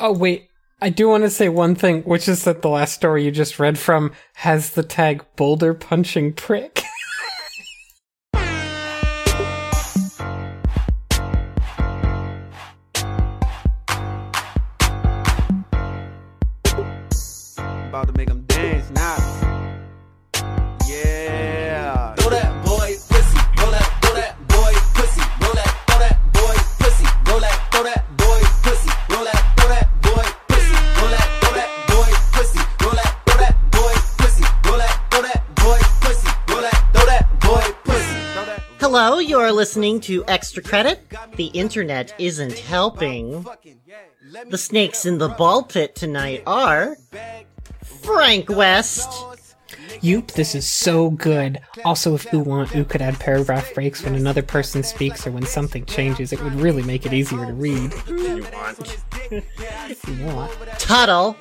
Oh wait, I do want to say one thing, which is that the last story you just read from has the tag boulder punching prick. listening to Extra Credit. The internet isn't helping. fucking, yeah. Let me The snakes in the ball pit tonight are Frank West, Yoop, this is so good. Also, if you want, you could add paragraph breaks when another person speaks or when something changes. It would really make it easier to read. you want If you want. Tuttle,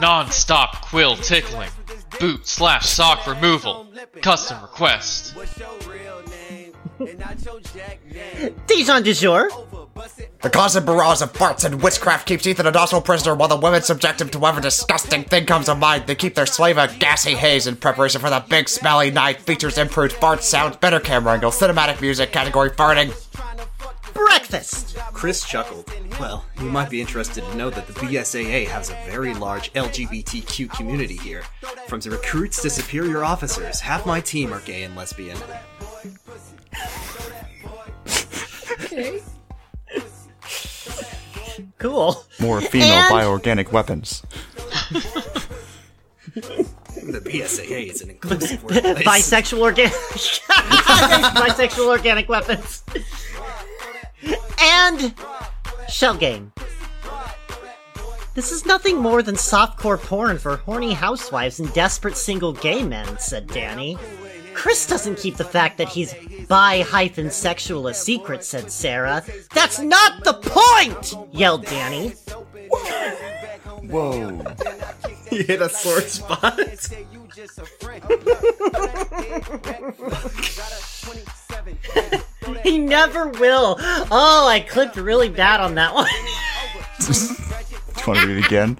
Non-stop quill tickling. Boot slash sock removal. Custom request. Dijon du jour, Over. The constant barrage of farts and witchcraft keeps Ethan a docile prisoner while the women subject him to whatever disgusting thing comes to mind. They keep their slave a gassy haze in preparation for the big smelly night. Features improved fart sounds, better camera angle, cinematic music, category farting. breakfast, Chris chuckled. Well, you might be interested to know that the BSAA has a very large LGBTQ community here. From the recruits to superior officers, half my team are gay and lesbian. cool. More female And- bioorganic weapons. The BSAA is an inclusive workplace. Bisexual organic, bisexual organic weapons, and shell game. This is nothing more than softcore porn for horny housewives and desperate single gay men," said Danny. Chris doesn't keep the fact that he's bi hyphen sexual a secret," said Sarah. That's not the point! yelled Danny. Whoa. you hit a sore spot. Say you just a friend. He never will. Oh, I clicked really bad on that one. Do you want to read it again?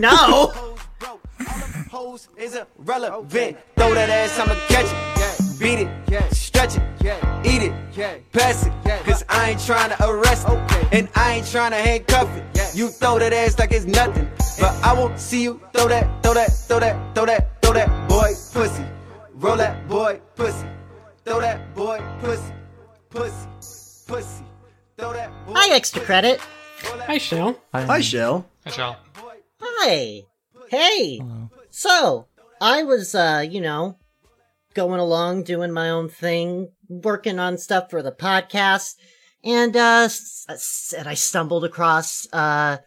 no. Hoes is irrelevant. Throw that ass, I'ma catch it. Beat it, stretch it, eat it, pass it. Cause I ain't trying to arrest it. And I ain't trying to handcuff it. You throw that ass like it's nothing. But I won't see you throw that, throw that, throw that, throw that, throw that boy pussy. Roll that boy pussy. Throw that boy pussy. Pussy. Pussy. Throw that boy. Hi, extra credit. Hi, Shell. Hi, Shell. Hi, Shell. Hi. Hey. So, I was, uh, you know, going along, doing my own thing, working on stuff for the podcast, and, uh, and I stumbled across, uh,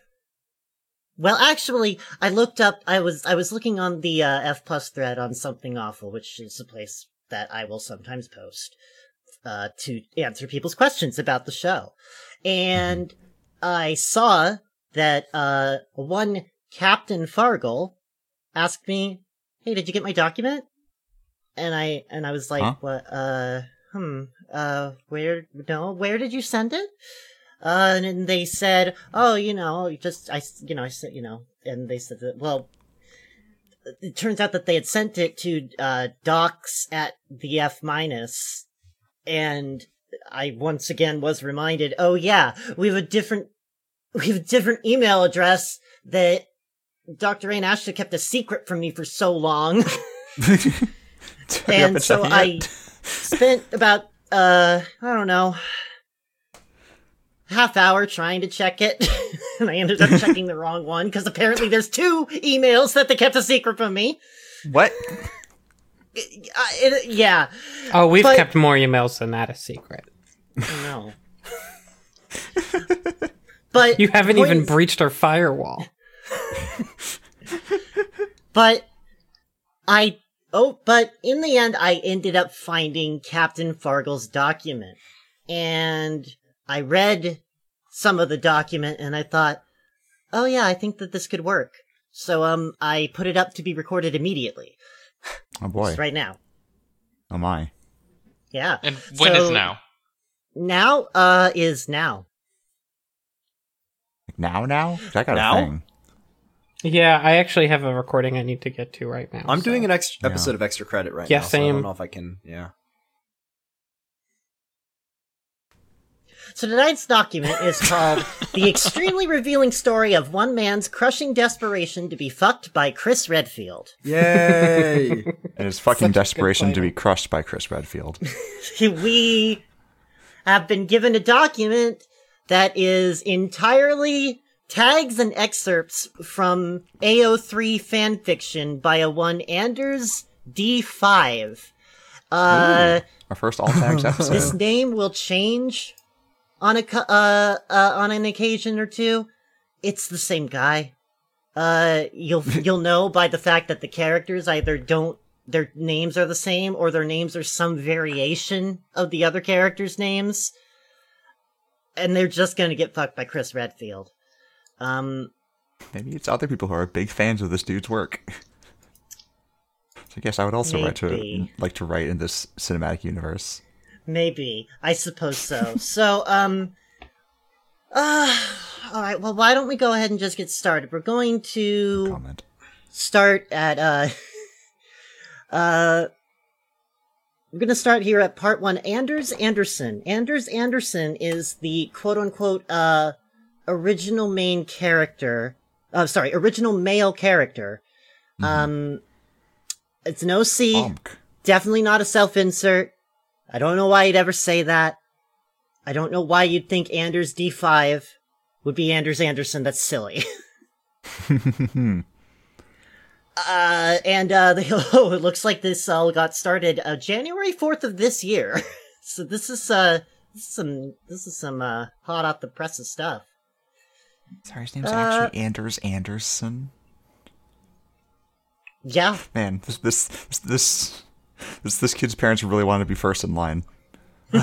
well, actually, I looked up, I was, I was looking on the, uh, F plus thread on Something Awful, which is a place that I will sometimes post, uh, to answer people's questions about the show. And I saw that, uh, one Captain Fargle asked me, "Hey, did you get my document?" And I and I was like, Huh? "What? Uh, hmm. Uh, where? No, where did you send it?" Uh, and they said, "Oh, you know, just I, you know, I said, you know," and they said that, well. It turns out that they had sent it to uh, docs at the F minus, and I once again was reminded, oh yeah, we have a different, we have a different email address that Dr. Rain Ashton kept a secret from me for so long. and so I spent about, uh, I don't know, half hour trying to check it. and I ended up checking the wrong one because apparently there's two emails that they kept a secret from me. What? Uh, it, yeah. Oh, we've But- kept more emails than that a secret. No. but You haven't point even breached our firewall. But I oh, but in the end, I ended up finding Captain Fargle's document, and I read some of the document, and I thought, oh yeah, I think that this could work. So um, I put it up to be recorded immediately, Oh boy. just right now. Oh my. Yeah. And when is So- now? Now uh is now. now. Now I got Now? a thing. Yeah, I actually have a recording I need to get to right now. I'm so- doing an ex- Yeah. episode of Extra Credit right Yeah, now. So I don't know if I can. Yeah. So tonight's document is called The Extremely Revealing Story of One Man's Crushing Desperation to be Fucked by Chris Redfield. Yay! And his fucking Such desperation to be crushed by Chris Redfield. we have been given a document that is entirely tags and excerpts from AO3 fanfiction by a one Anders D5. Uh, Our first all tags episode. this name will change on a uh, uh on an occasion or two. It's the same guy. Uh, you'll you'll know by the fact that the characters either don't their names are the same or their names are some variation of the other characters' names, and they're just gonna get fucked by Chris Redfield. Um, Maybe it's other people who are big fans of this dude's work. So I guess I would also write to like to write in this cinematic universe. Maybe. I suppose so. so, um, uh, alright, well, why don't we go ahead and just get started? We're going to Comment. start at, uh, uh, we're gonna start here at part one. Anders Anderson. Anders Anderson is the quote unquote, uh, original main character. Uh, sorry, original male character. Um, it's an OC. Definitely not a self insert. I don't know why you'd ever say that. I don't know why you'd think Anders D5 would be Anders Anderson. That's silly. uh, and, uh, the, oh, it looks like this all got started, uh, January 4th of this year. so this is, uh, this is some, this is some, uh, hot off the presses stuff. Sorry, his name's Uh, actually Anders Anderson. Yeah. Man, this this this this this kid's parents really wanted to be first in line.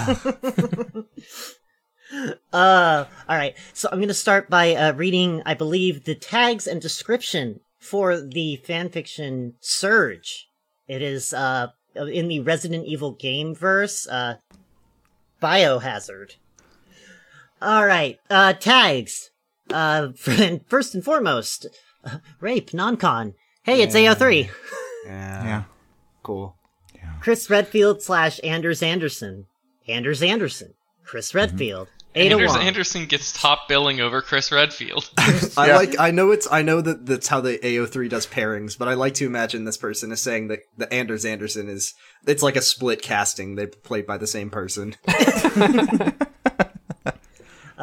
Uh, all right. So I'm going to start by uh, reading, I believe, the tags and description for the fanfiction Surge. It is uh in the Resident Evil game verse, uh, Biohazard. All right. Uh, tags. Uh, first and foremost, uh, rape non-con. Hey, it's AO3. Yeah. Yeah. Cool. Chris Redfield slash Anders Anderson. Anders Anderson. Chris Redfield. Ada Anders Anderson gets top billing over Chris Redfield. I Yeah. like. I know it's. I know that that's how the AO3 does pairings, but I like to imagine this person is saying that the Anders Anderson is. It's like a split casting. They played by the same person.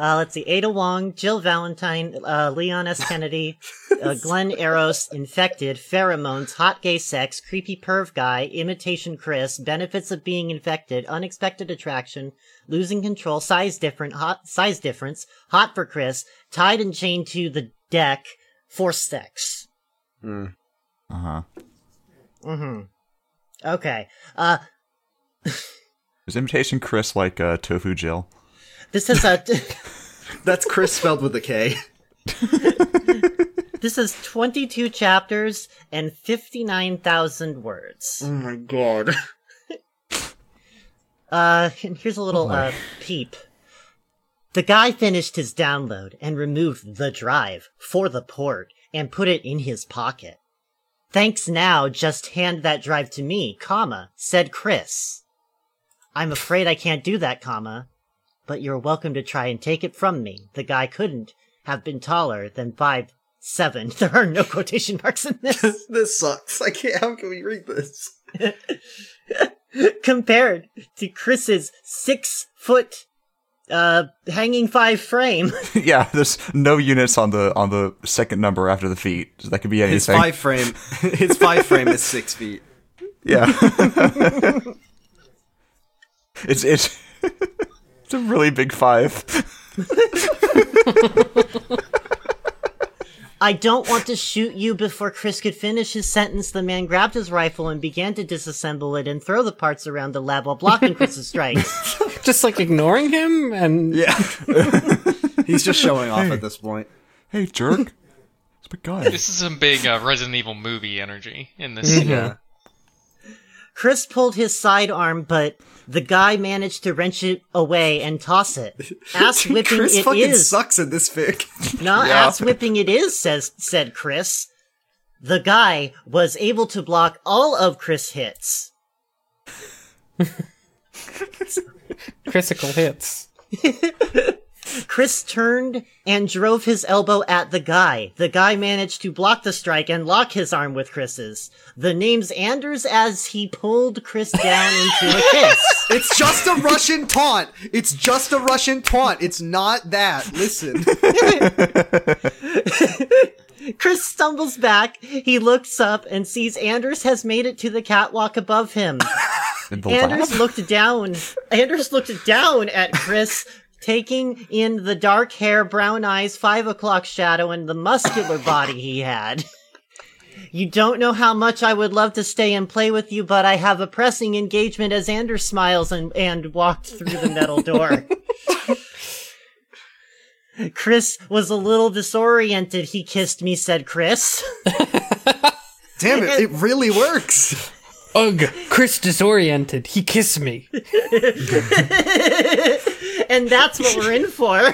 Uh, let's see. Ada Wong, Jill Valentine, uh, Leon S. Kennedy, uh, Glenn Arias, Infected, Pheromones, Hot Gay Sex, Creepy Perv Guy, Imitation Chris, Benefits of Being Infected, Unexpected Attraction, Losing Control, Size Different, Hot Size Difference, Hot for Chris, Tied and Chained to the Deck, Force Sex. Hmm. Uh huh. Mm-hmm. Okay. Uh, Is imitation Chris like uh, tofu Jill? This is a. That's Chris spelled with a K. This is 22 chapters and 59,000 words. Oh my god. Uh, and here's a little, uh, peep. The guy finished his download and removed the drive for the port and put it in his pocket. Thanks now, just hand that drive to me, comma, said Chris. I'm afraid I can't do that, comma, but you're welcome to try and take it from me. The guy couldn't have been taller than five seven. There are no quotation marks in this. this sucks. I can't. How can we read this? compared to Chris's six foot uh hanging five frame. yeah, there's no units on the on the second number after the feet. So that could be anything. His five frame. His five frame is six feet. Yeah. it's it's it's a really big five. I don't want to shoot you before Chris could finish his sentence. The man grabbed his rifle and began to disassemble it and throw the parts around the lab while blocking Chris's strikes. Just like ignoring him and Yeah. He's just showing off at this point. Hey, jerk. It's my gun. this is some big uh, Resident Evil movie energy in this. Yeah. Chris pulled his sidearm, but the guy managed to wrench it away and toss it. Ass whipping Chris it fucking is. sucks in this fic. No, ass whipping it is, says said Chris. The guy was able to block all of Chris' hits. Critical hits. Chris turned and drove his elbow at the guy. The guy managed to block the strike and lock his arm with Chris's. The name's Anders as he pulled Chris down into a kiss. It's just a Russian taunt. It's just a Russian taunt. It's not that. Listen. Chris stumbles back. He looks up and sees Anders has made it to the catwalk above him. Anders lab? looked down. Anders looked down at Chris, taking in the dark hair, brown eyes, five o'clock shadow, and the muscular body he had. You don't know how much I would love to stay and play with you, but I have a pressing engagement as Anders smiles and, and walked through the metal door. Chris was a little disoriented. He kissed me, said Chris. Damn it, it really works. Ugh, Chris disoriented. He kissed me. and that's what we're in for.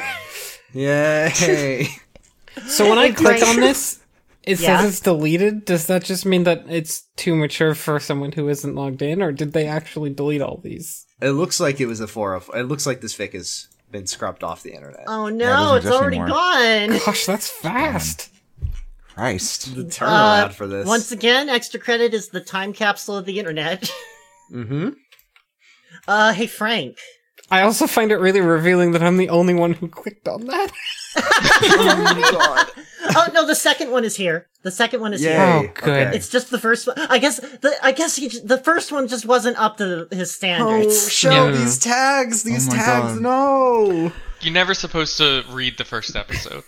Yay. So when I click on this, it Yeah. says it's deleted. Does that just mean that it's too mature for someone who isn't logged in, or did they actually delete all these? It looks like it was a 404. It looks like this fic has been scrubbed off the internet. Oh Yeah, it no, it's already anymore. gone. Gosh, that's fast. Christ. The turnaround Uh, for this. Once again, extra credit is the time capsule of the internet. mm-hmm. Uh, hey Frank. I also find it really revealing that I'm the only one who clicked on that. Oh no, the second one is here. The second one is Yay. here. Oh, good. It's just the first one. I guess the I guess he, the first one just wasn't up to his Oh, standards. show Yeah. these tags. These Oh tags. God. No. You're never supposed to read the first episode.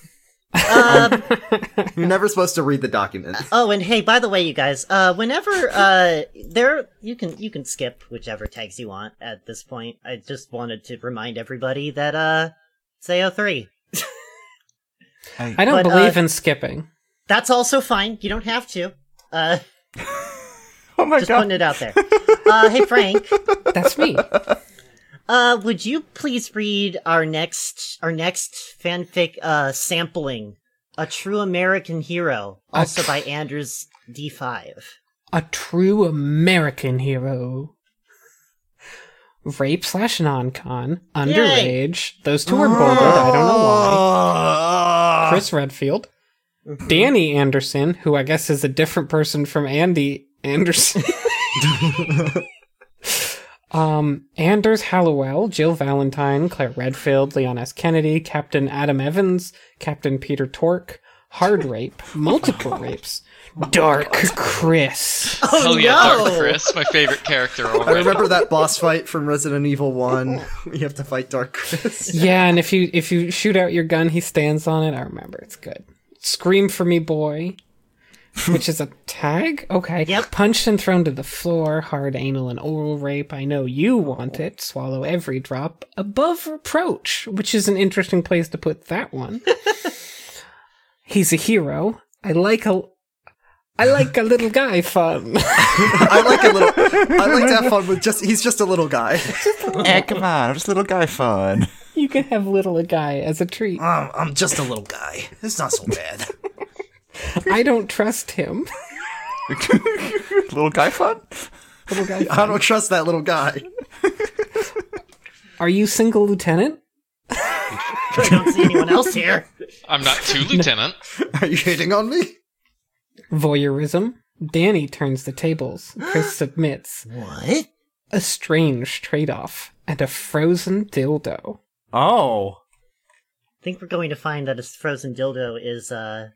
Um, You're never supposed to read the document. oh, and hey, by the way, you guys, uh, whenever uh, there you can you can skip whichever tags you want at this point. I just wanted to remind everybody that uh, it's AO3. I don't But, believe uh, in skipping. That's also fine. You don't have to. Uh, Oh my god! just putting it out there. Uh, hey Frank, That's me. uh, would you please read our next our next fanfic uh sampling, a true American hero, also by Anders D5. A true American hero. Rape slash non-con, underage. Those two are bolded. I don't know why. Chris Redfield, Danny Anderson, who I guess is a different person from Andy Anderson. um, Anders Hallowell, Jill Valentine, Claire Redfield, Leon S. Kennedy, Captain Adam Evans, Captain Peter Tork, Hard Rape, Multiple Rapes, Dark Chris. Oh Hell yeah, no! Dark Chris, my favorite character I remember that boss fight from Resident Evil 1. You have to fight Dark Chris. Yeah, and if you if you shoot out your gun, he stands on it. I remember. It's good. Scream for me, boy. Which is a tag? Okay. Yep. Punched and thrown to the floor, hard anal and oral rape. I know you want it. Swallow every drop. Above reproach, which is an interesting place to put that one. He's a hero. I like a I like a little guy fun. I like a little. I like to have fun with just. He's just a little guy. Eh, come on, I'm just a little guy fun. you can have little a guy as a treat. Um, I'm just a little guy. It's not so bad. I don't trust him. little guy fun? Little guy I don't trust that little guy. Are you single lieutenant? I don't see anyone else here. I'm not too lieutenant. Are you hitting on me? Voyeurism. Danny turns the tables. Chris submits. What? A strange trade off. And a frozen dildo. Oh. I think we're going to find that a frozen dildo is uh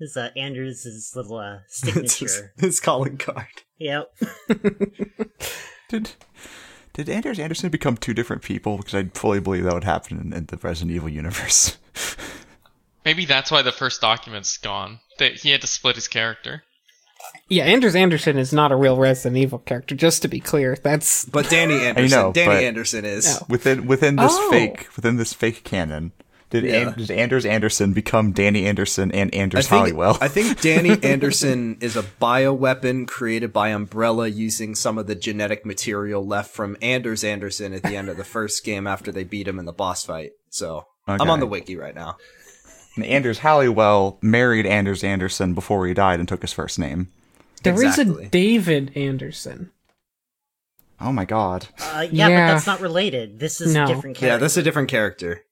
is uh Anders' little uh It's his, signature. his calling card. yep. Did did Anders Anderson become two different people? Because I fully believe that would happen in, in the Resident Evil universe. Maybe that's why the first document's gone. That he had to split his character. Yeah, Anders Anderson is not a real Resident Evil character, just to be clear. That's. But Danny Anderson. I know, Danny Anderson is. Yeah. within within this Oh. fake within this fake canon, Did, Yeah. An- did Anders Anderson become Danny Anderson and I Anders think, Halliwell? I think Danny Anderson is a bioweapon created by Umbrella using some of the genetic material left from Anders Anderson at the end of the first game after they beat him in the boss fight. So I'm on the wiki right now. And Anders Halliwell married Anders Anderson before he died and took his first name. There is Exactly. a David Anderson. Oh my god. Uh, yeah, Yeah. but that's not related. This is No. a different character. Yeah, that's a different character.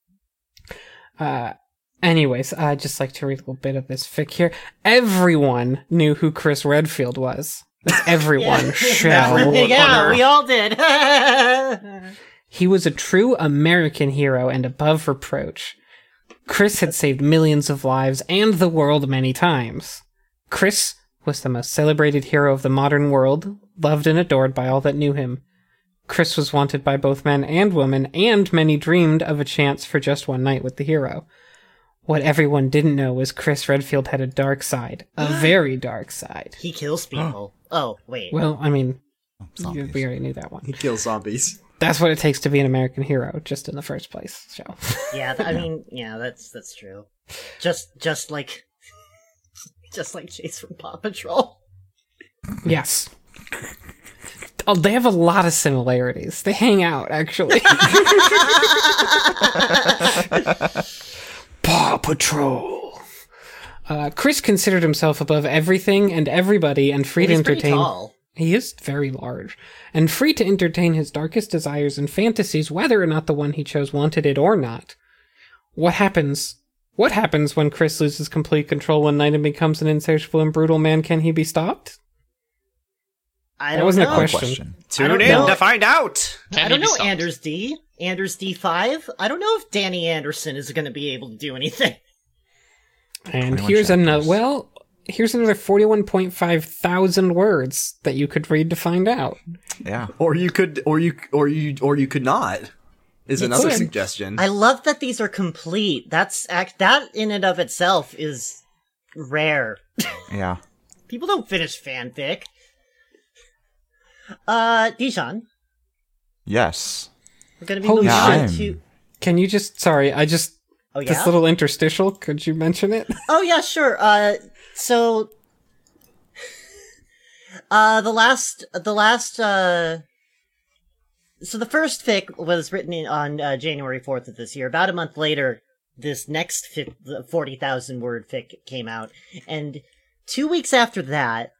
Uh, anyways, I'd just like to read a little bit of this fic here. Everyone knew who Chris Redfield was. That's everyone. Shell. yeah, we all did. He was a true American hero and above reproach. Chris had saved millions of lives and the world many times. Chris was the most celebrated hero of the modern world, loved and adored by all that knew him. Chris was wanted by both men and women, and many dreamed of a chance for just one night with the hero. What everyone didn't know was Chris Redfield had a dark side, a very dark side. he kills people. oh, wait. Well, I mean, oh, Zombies. we already knew that one. He kills zombies. That's what it takes to be an American hero, just in the first place. So. yeah, th- I mean, yeah, that's that's true. Just just like just like Chase from Paw Patrol. Yes. Oh, they have a lot of similarities. They hang out, actually. Paw Patrol. Uh, Chris considered himself above everything and everybody and free to He's pretty entertain. tall. He is very large and free to entertain his darkest desires and fantasies, whether or not the one he chose wanted it or not. What happens? What happens when Chris loses complete control one night and becomes an insatiable and brutal man? Can he be stopped? I That don't wasn't a know. question. Question. Tune in know. to find out. Can I don't know? Anders D. Anders D5. I don't know if Danny Anderson is going to be able to do anything. And 21 here's another. Well, here's another forty-one point five thousand words that you could read to find out. Yeah. Or you could, or you, or you, or you could not. Is another could. suggestion. I love that these are complete. That's act that in and of itself is rare. Yeah. People don't finish fanfic. Uh, Dijon, Yes. we're gonna be Holy moving shit. on to. Can you just? Sorry, I just Oh yeah. this little interstitial. Could you mention it? Oh yeah, sure. Uh, so, uh, the last, the last, uh, so the first fic was written in, on uh, January fourth of this year. About a month later, this next fic, forty thousand word fic came out, and two weeks after that,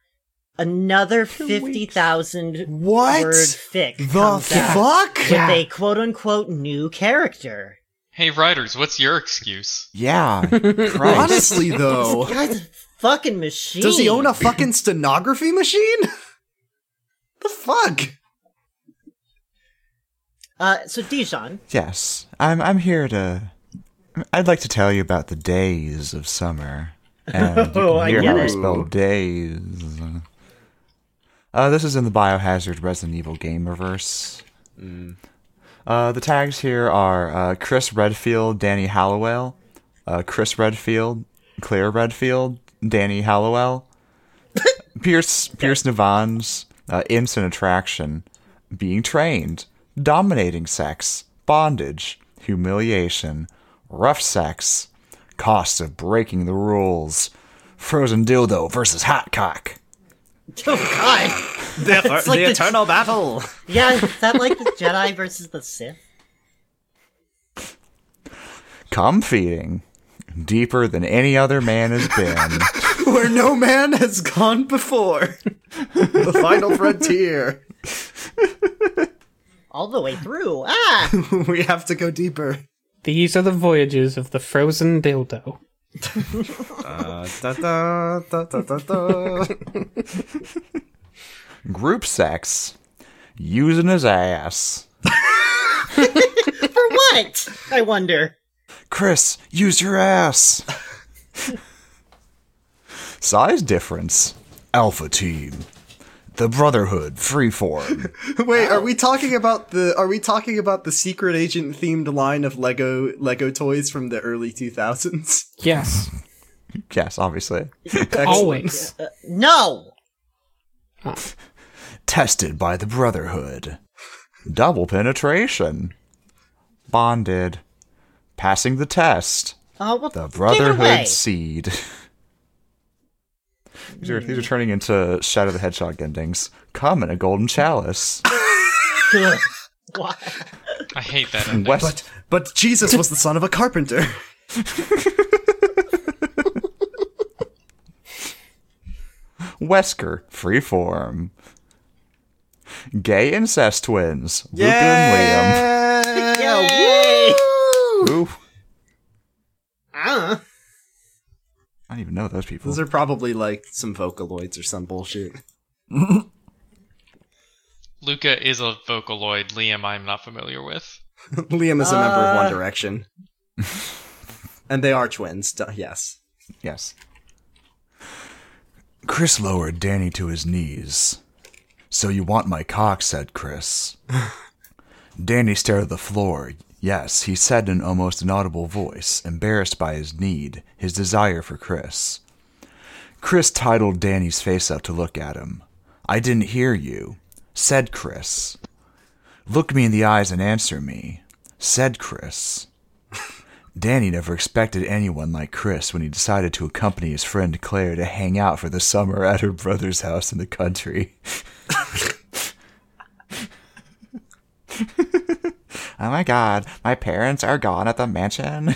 another fifty thousand What word fic the comes out fuck? with Yeah. a quote unquote new character. Hey, writers, what's your excuse? Yeah. Christ. Honestly, though, This guy's a fucking machine. does he own a fucking stenography machine? the fuck? Uh, so Dijon, Yes. I'm I'm here to I'd like to tell you about the days of summer. And you can Oh, I hear get how I spell days. Uh, this is in the Biohazard Resident Evil Gamerverse. Uh, the tags here are uh, Chris Redfield, Danny Hallowell, uh, Chris Redfield, Claire Redfield, Danny Hallowell, Pierce Pierce Navans, uh, Instant Attraction, Being Trained, Dominating Sex, Bondage, Humiliation, Rough Sex, Cost of Breaking the Rules, Frozen Dildo versus Hot Cock. oh god, The, like the- eternal battle. yeah, is that like the Jedi versus the Sith? Cum feeding, deeper than any other man has been. Where no man has gone before. the final frontier. All the way through. Ah, we have to go deeper. These are the voyages of the frozen dildo. Uh, da, da, da, da, da, da. Group sex, using his ass. for what? I wonder. Chris, use your ass. Size difference. Alpha team. The Brotherhood freeform. Wait, are we talking about the are we talking about the secret agent themed line of Lego Lego toys from the early 2000s? Yes, yes, obviously. always. Uh, no. Oh. Tested by the Brotherhood. Double penetration. Bonded. passing the test. Oh, well, The give it away. Brotherhood Seed. these, are, these are turning into Shadow the Hedgehog endings. Come in a golden chalice. Ugh. Why? I hate that ending. West But but Jesus was the son of a carpenter. Wesker, freeform. Gay incest twins, Luca and Yay! Liam. Ooh, Uh, I don't even know those people. Those are probably like some Vocaloids or some bullshit. Luca is a Vocaloid. Liam, I'm not familiar with. Liam is a member of Uh. One Direction. and they are twins, d- yes. Yes. Chris lowered Danny to his knees. So you want my cock, said Chris. Danny stared at the floor. Yes, he said in an almost inaudible voice, embarrassed by his need, his desire for Chris. Chris titled Danny's face up to look at him. I didn't hear you, said Chris. Look me in the eyes and answer me, said Chris. Danny never expected anyone like Chris when he decided to accompany his friend Claire to hang out for the summer at her brother's house in the country. oh my god, my parents are gone at the mansion.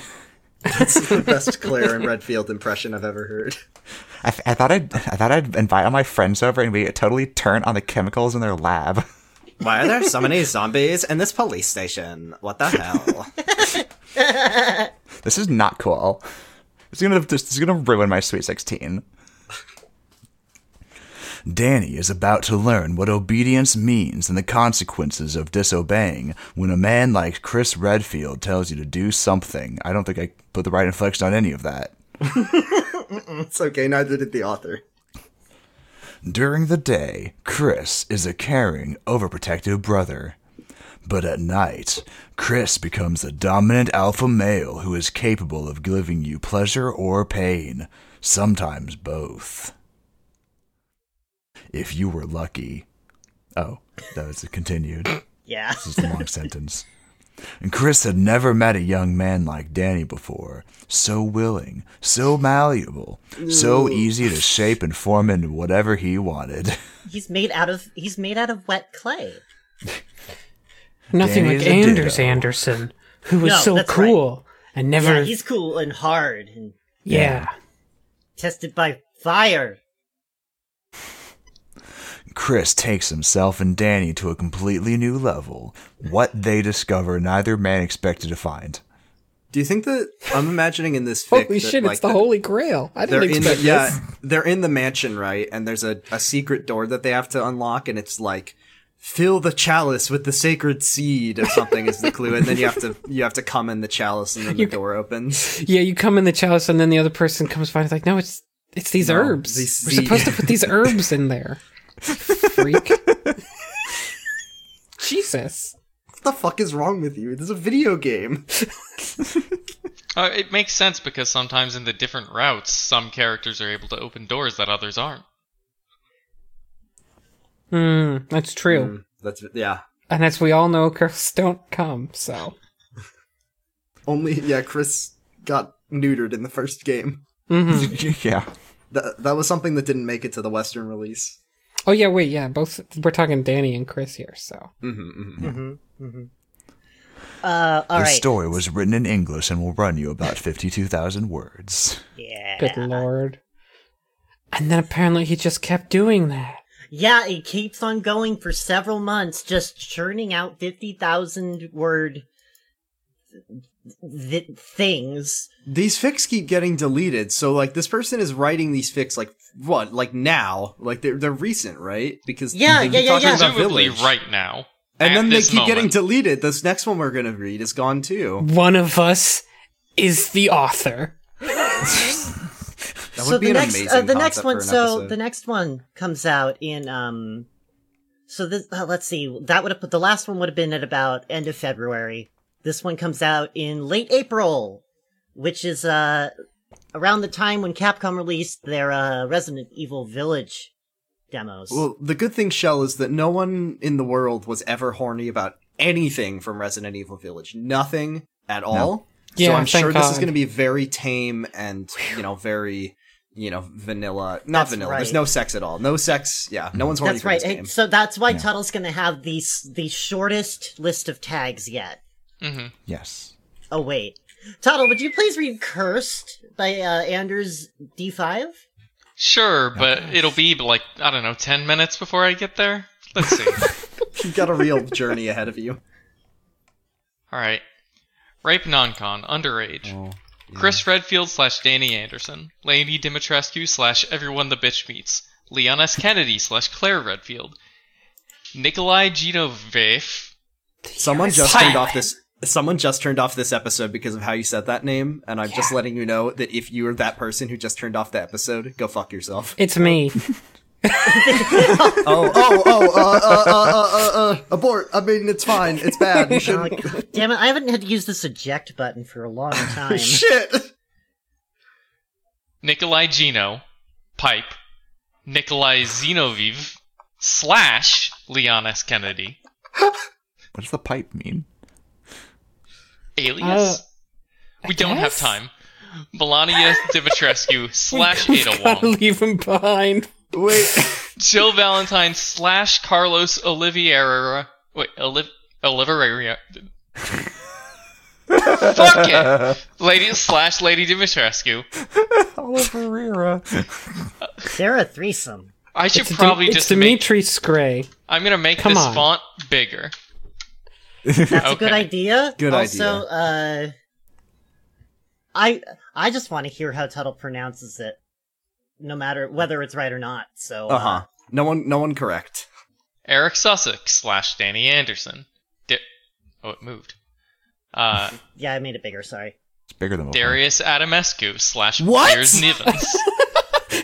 That's the best Claire and Redfield impression I've ever heard. I, th- I thought I'd I thought I'd invite all my friends over and we totally turn on the chemicals in their lab. Why are there so many zombies in this police station? What the hell? This is not cool. This is gonna this is gonna ruin my sweet sixteen. Danny is about to learn what obedience means and the consequences of disobeying when a man like Chris Redfield tells you to do something. I don't think I put the right inflection on any of that. it's okay, neither did the author. During the day, Chris is a caring, overprotective brother. But at night, Chris becomes a dominant alpha male who is capable of giving you pleasure or pain, sometimes both. If you were lucky. Oh, that was continued. yeah. This is a long sentence. And Chris had never met a young man like Danny before. So willing, so malleable, so easy to shape and form into whatever he wanted. He's made out of he's made out of wet clay. Nothing Danny's like a ditto. Anders Anderson, who was No, so that's cool and never. Yeah, he's cool and hard and yeah. tested by fire. Chris takes himself and Danny to a completely new level. What they discover, neither man expected to find. Do you think that I'm imagining in this fic Holy that, shit! like, it's the Holy Grail. I didn't in the, expect yeah, they're in the mansion, right? And there's a, a secret door that they have to unlock, and it's like fill the chalice with the sacred seed or something is the clue, and then you have to you have to come in the chalice, and then the door opens. Yeah, you come in the chalice, and then the other person comes by. and It's like, no, it's it's these No, herbs. these We're seed- supposed to put these herbs in there. Freak. Jesus. What the fuck is wrong with you? This is a video game. Uh, it makes sense because sometimes in the different routes, some characters are able to open doors that others aren't. Hmm, that's true. Mm, that's yeah. And as we all know, curses don't come. So. Only yeah. Chris got neutered in the first game. Mhm. yeah. That that was something that didn't make it to the Western release. Oh yeah, wait, yeah. Both we're talking Danny and Chris here. So. Mm-hmm, Uh, all the right. story was written in English and will run you about 52,000 words. Yeah. Good lord. And then apparently he just kept doing that. Yeah, it keeps on going for several months, just churning out 50,000 word th- things. These fics keep getting deleted, so like this person is writing these fics like what, like now, like they're they're recent, right? Because Yeah, they yeah, yeah, talking yeah. about Presumably Village. right now. and then they this keep getting deleted. This next one we're gonna read is gone too. One of us is the author. That so be the an next, amazing uh, the next one, so episode. the next one comes out in, um, so this, uh, let's see, that would have put, the last one would have been at about end of February. This one comes out in late April, which is, uh, around the time when Capcom released their, uh, Resident Evil Village demos. Well, the good thing, Shell, is that no one in the world was ever horny about anything from Resident Evil Village. Nothing at all. Yeah, so I'm thank sure this is going to be very tame and you know very you know vanilla. Not That's vanilla. right. There's no sex at all. No sex. Yeah, no one's horny That's for right. this game. So that's why Tuttle's gonna have the the shortest list of tags yet. Hmm Yes. Oh wait, Tuttle, would you please read "Cursed" by uh, Anders D5? Sure, but it'll be like I don't know, ten minutes before I get there. Let's see. You've got a real journey ahead of you. All right, rape non-con underage. Chris Redfield slash Danny Anderson, Lady Dimitrescu slash everyone the bitch meets, Leon S. Kennedy slash Claire Redfield, Nikolai Genovef. Someone just turned off this. Someone just turned off this episode because of how you said that name, and I'm just letting you know that if you're that person who just turned off the episode, go fuck yourself. It's me. oh, oh, oh, uh, uh, uh, uh, uh, abort. I mean, it's fine. It's bad. You shouldn't. God damn it! I haven't had to use this eject button for a long time. Shit. Nikolai Gino, Pipe, Nikolai Zinoviev, slash Leon S. Kennedy, What does the pipe mean? Alias. Uh, we don't have time. Melania Dimitrescu slash Ada Gotta Wong, leave him behind. Wait. Jill Valentine slash Carlos Oliveira. Wait, Oliv- Oliveira. Fuck it! Lady slash Lady Dimitrescu. Oliveira. They're a threesome. I should It's, probably it's just make. Dimitri Scray. I'm gonna make Come this on. font bigger. That's a good idea. Good also, uh, I I just want to hear how Tuttle pronounces it, no matter whether it's right or not. So, Uh huh. No one. No one correct. Eric Sussex slash Danny Anderson. Di- oh, it moved. Uh, yeah, I made it bigger. Sorry. It's bigger than before. Darius Adamescu slash What? Piers Nivans.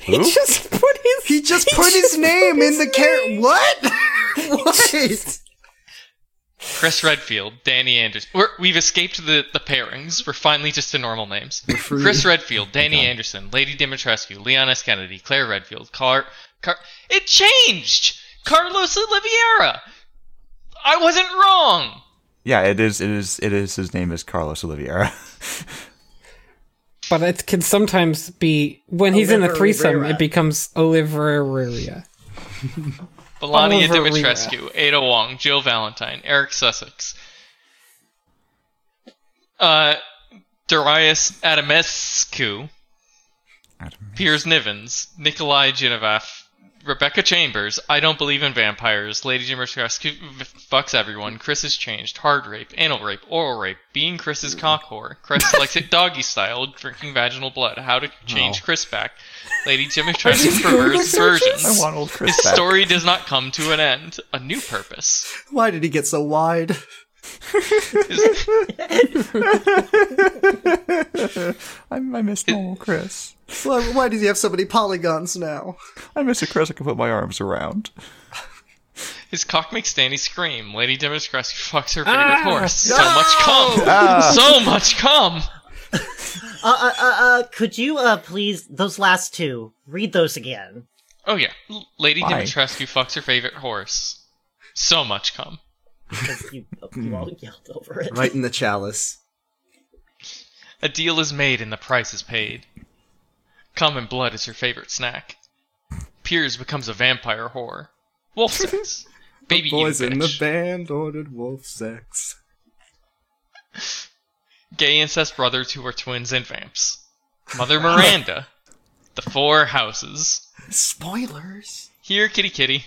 He just put his. He just put his name in the car. What? what? Chris Redfield, Danny Anderson. We're, we've escaped the, the pairings. We're finally just to normal names. Chris Redfield, Danny Anderson, Lady Dimitrescu, Leon S. Kennedy, Claire Redfield, Car. Car. It changed! Carlos Oliveira! I wasn't wrong! Yeah, it is. It is. It is. His name is Carlos Oliveira. But it can sometimes be when he's in a threesome, Rivera. it becomes Oliveria. Melania Oliver Dimitrescu, Ada Wong, Jill Valentine, Eric Sussex, uh, Darius Adamescu, Piers Nivans, Nikolai Genevath, Rebecca Chambers, I Don't Believe in Vampires, Lady f- fucks everyone, Chris has changed, hard rape, anal rape, oral rape, being Chris's mm. cock whore, Chris likes it doggy style, drinking vaginal blood, how to change oh. Chris back, Lady Dimitrescu perverse versions. I want old Chris His back. story does not come to an end. A new purpose. Why did he get so wide? His- I, I miss normal Chris. Why, why does he have so many polygons now? I miss a Chris I can put my arms around. His cock makes Danny scream. Lady Dimitrescu fucks her favorite Ah, horse. So much cum. So much cum. Uh, uh, uh, uh, could you, uh, please, those last two, read those again? Oh yeah. L- Lady Why? Dimitrescu fucks her favorite horse. So much cum. Because you, you all hmm. yelled over it. Right in the chalice. A deal is made and the price is paid. Cum and blood is her favorite snack. Piers becomes a vampire whore. Wolf sex. Baby Boys in the band ordered wolf sex. Gay incest brothers who are twins and vamps. Mother Miranda. The Four Houses. Spoilers. Here, kitty kitty.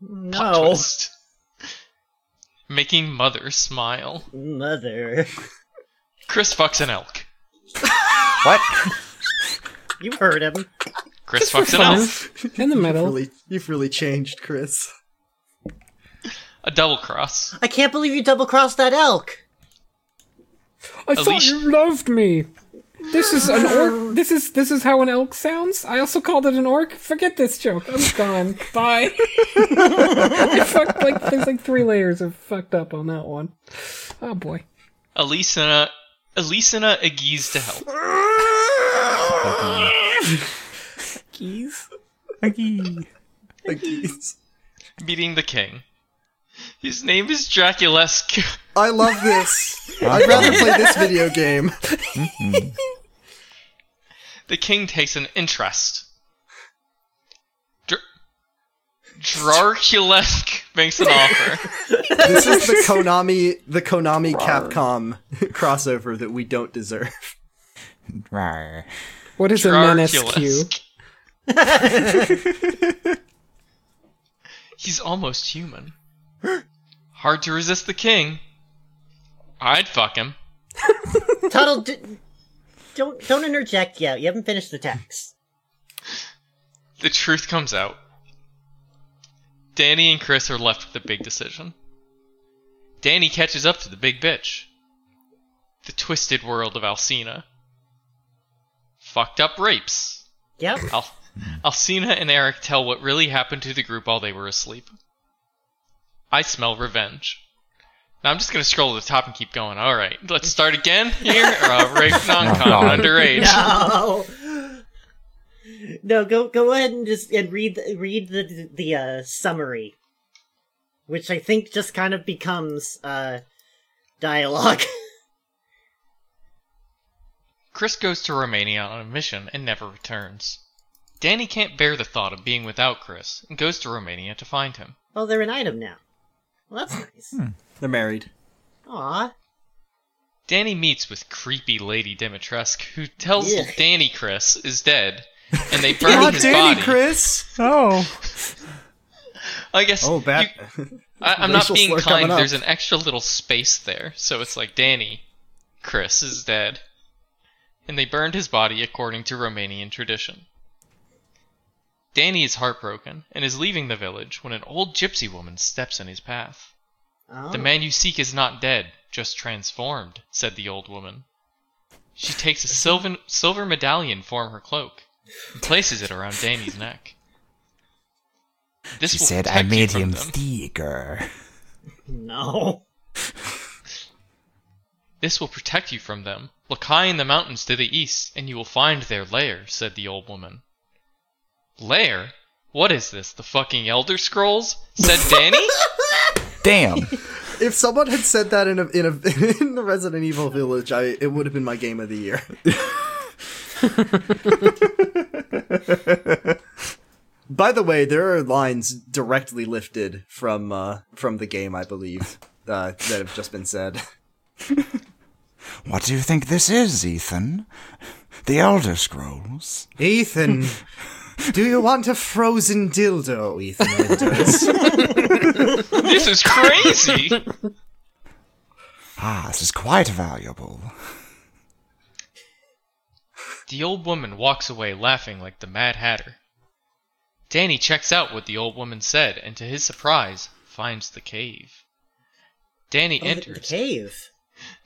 Plot No, twist. Making mother smile. mother. Chris fucks an elk. What? You heard him. Chris For fucks an fun. elk. In the middle. Really, you've really changed, Chris. A double cross. I can't believe you double crossed that elk. I thought Alicia- you loved me. This is an orc. This is this is how an elk sounds. I also called it an orc. Forget this joke. I'm gone. Bye. I fucked like there's like three layers of fucked up on that one. Oh boy. Elisina. Elisina agrees to help. Keys. Aggie. Like, he's- Beating the king. His name is Draculescu. I love this. I'd rather play this video game. The king takes an interest. Dr- Draculescu makes an offer. This is the Konami, the Konami Capcom crossover that we don't deserve. Rawr. What is a menace Q? He's almost human. Hard to resist the king. I'd fuck him. Tuttle, d- don't don't interject yet. You haven't finished the text. The truth comes out. Danny and Chris are left with a big decision. Danny catches up to the big bitch. The twisted world of Alcina. Fucked up rapes. Yep. Al- Alcina and Eric tell what really happened to the group while they were asleep. I smell revenge. Now I'm just gonna scroll to the top and keep going. All right, let's start again here. Uh, rape non-con God. underage. No. No, go go ahead and just and read the- read the the uh, summary, which I think just kind of becomes uh, dialogue. Chris goes to Romania on a mission and never returns. Danny can't bear the thought of being without Chris and goes to Romania to find him. oh, they're an item now. Well, that's nice. Hmm. They're married. Aw. Danny meets with creepy Lady Dimitrescu, who tells Yeah. Danny Chris is dead, and they burn his body. Oh, Danny Chris. Oh, I guess. Oh, bad. you- I, I'm not Racial being slur coming kind. up. There's an extra little space there, so it's like Danny, Chris is dead, and they burned his body according to Romanian tradition. Danny is heartbroken and is leaving the village when an old gypsy woman steps in his path. Oh. The man you seek is not dead, just transformed, said the old woman. She takes a silver, silver medallion from her cloak and places it around Danny's neck. This She said, I made him them. thicker. No. This will protect you from them. Look high in the mountains to the east, and you will find their lair, said the old woman. Lair? What is this, the fucking Elder Scrolls? said Danny? Damn. If someone had said that in a in a in the Resident Evil village, I it would have been my game of the year. By the way, there are lines directly lifted from uh, from the game, I believe, uh, that have just been said. what do you think this is, Ethan? The Elder Scrolls? Ethan, do you want a frozen dildo, Ethan Winters? this is crazy! Ah, this is quite valuable. The old woman walks away laughing like the Mad Hatter. Danny checks out what the old woman said, and to his surprise, finds the cave. Danny Oh, the, the enters. cave.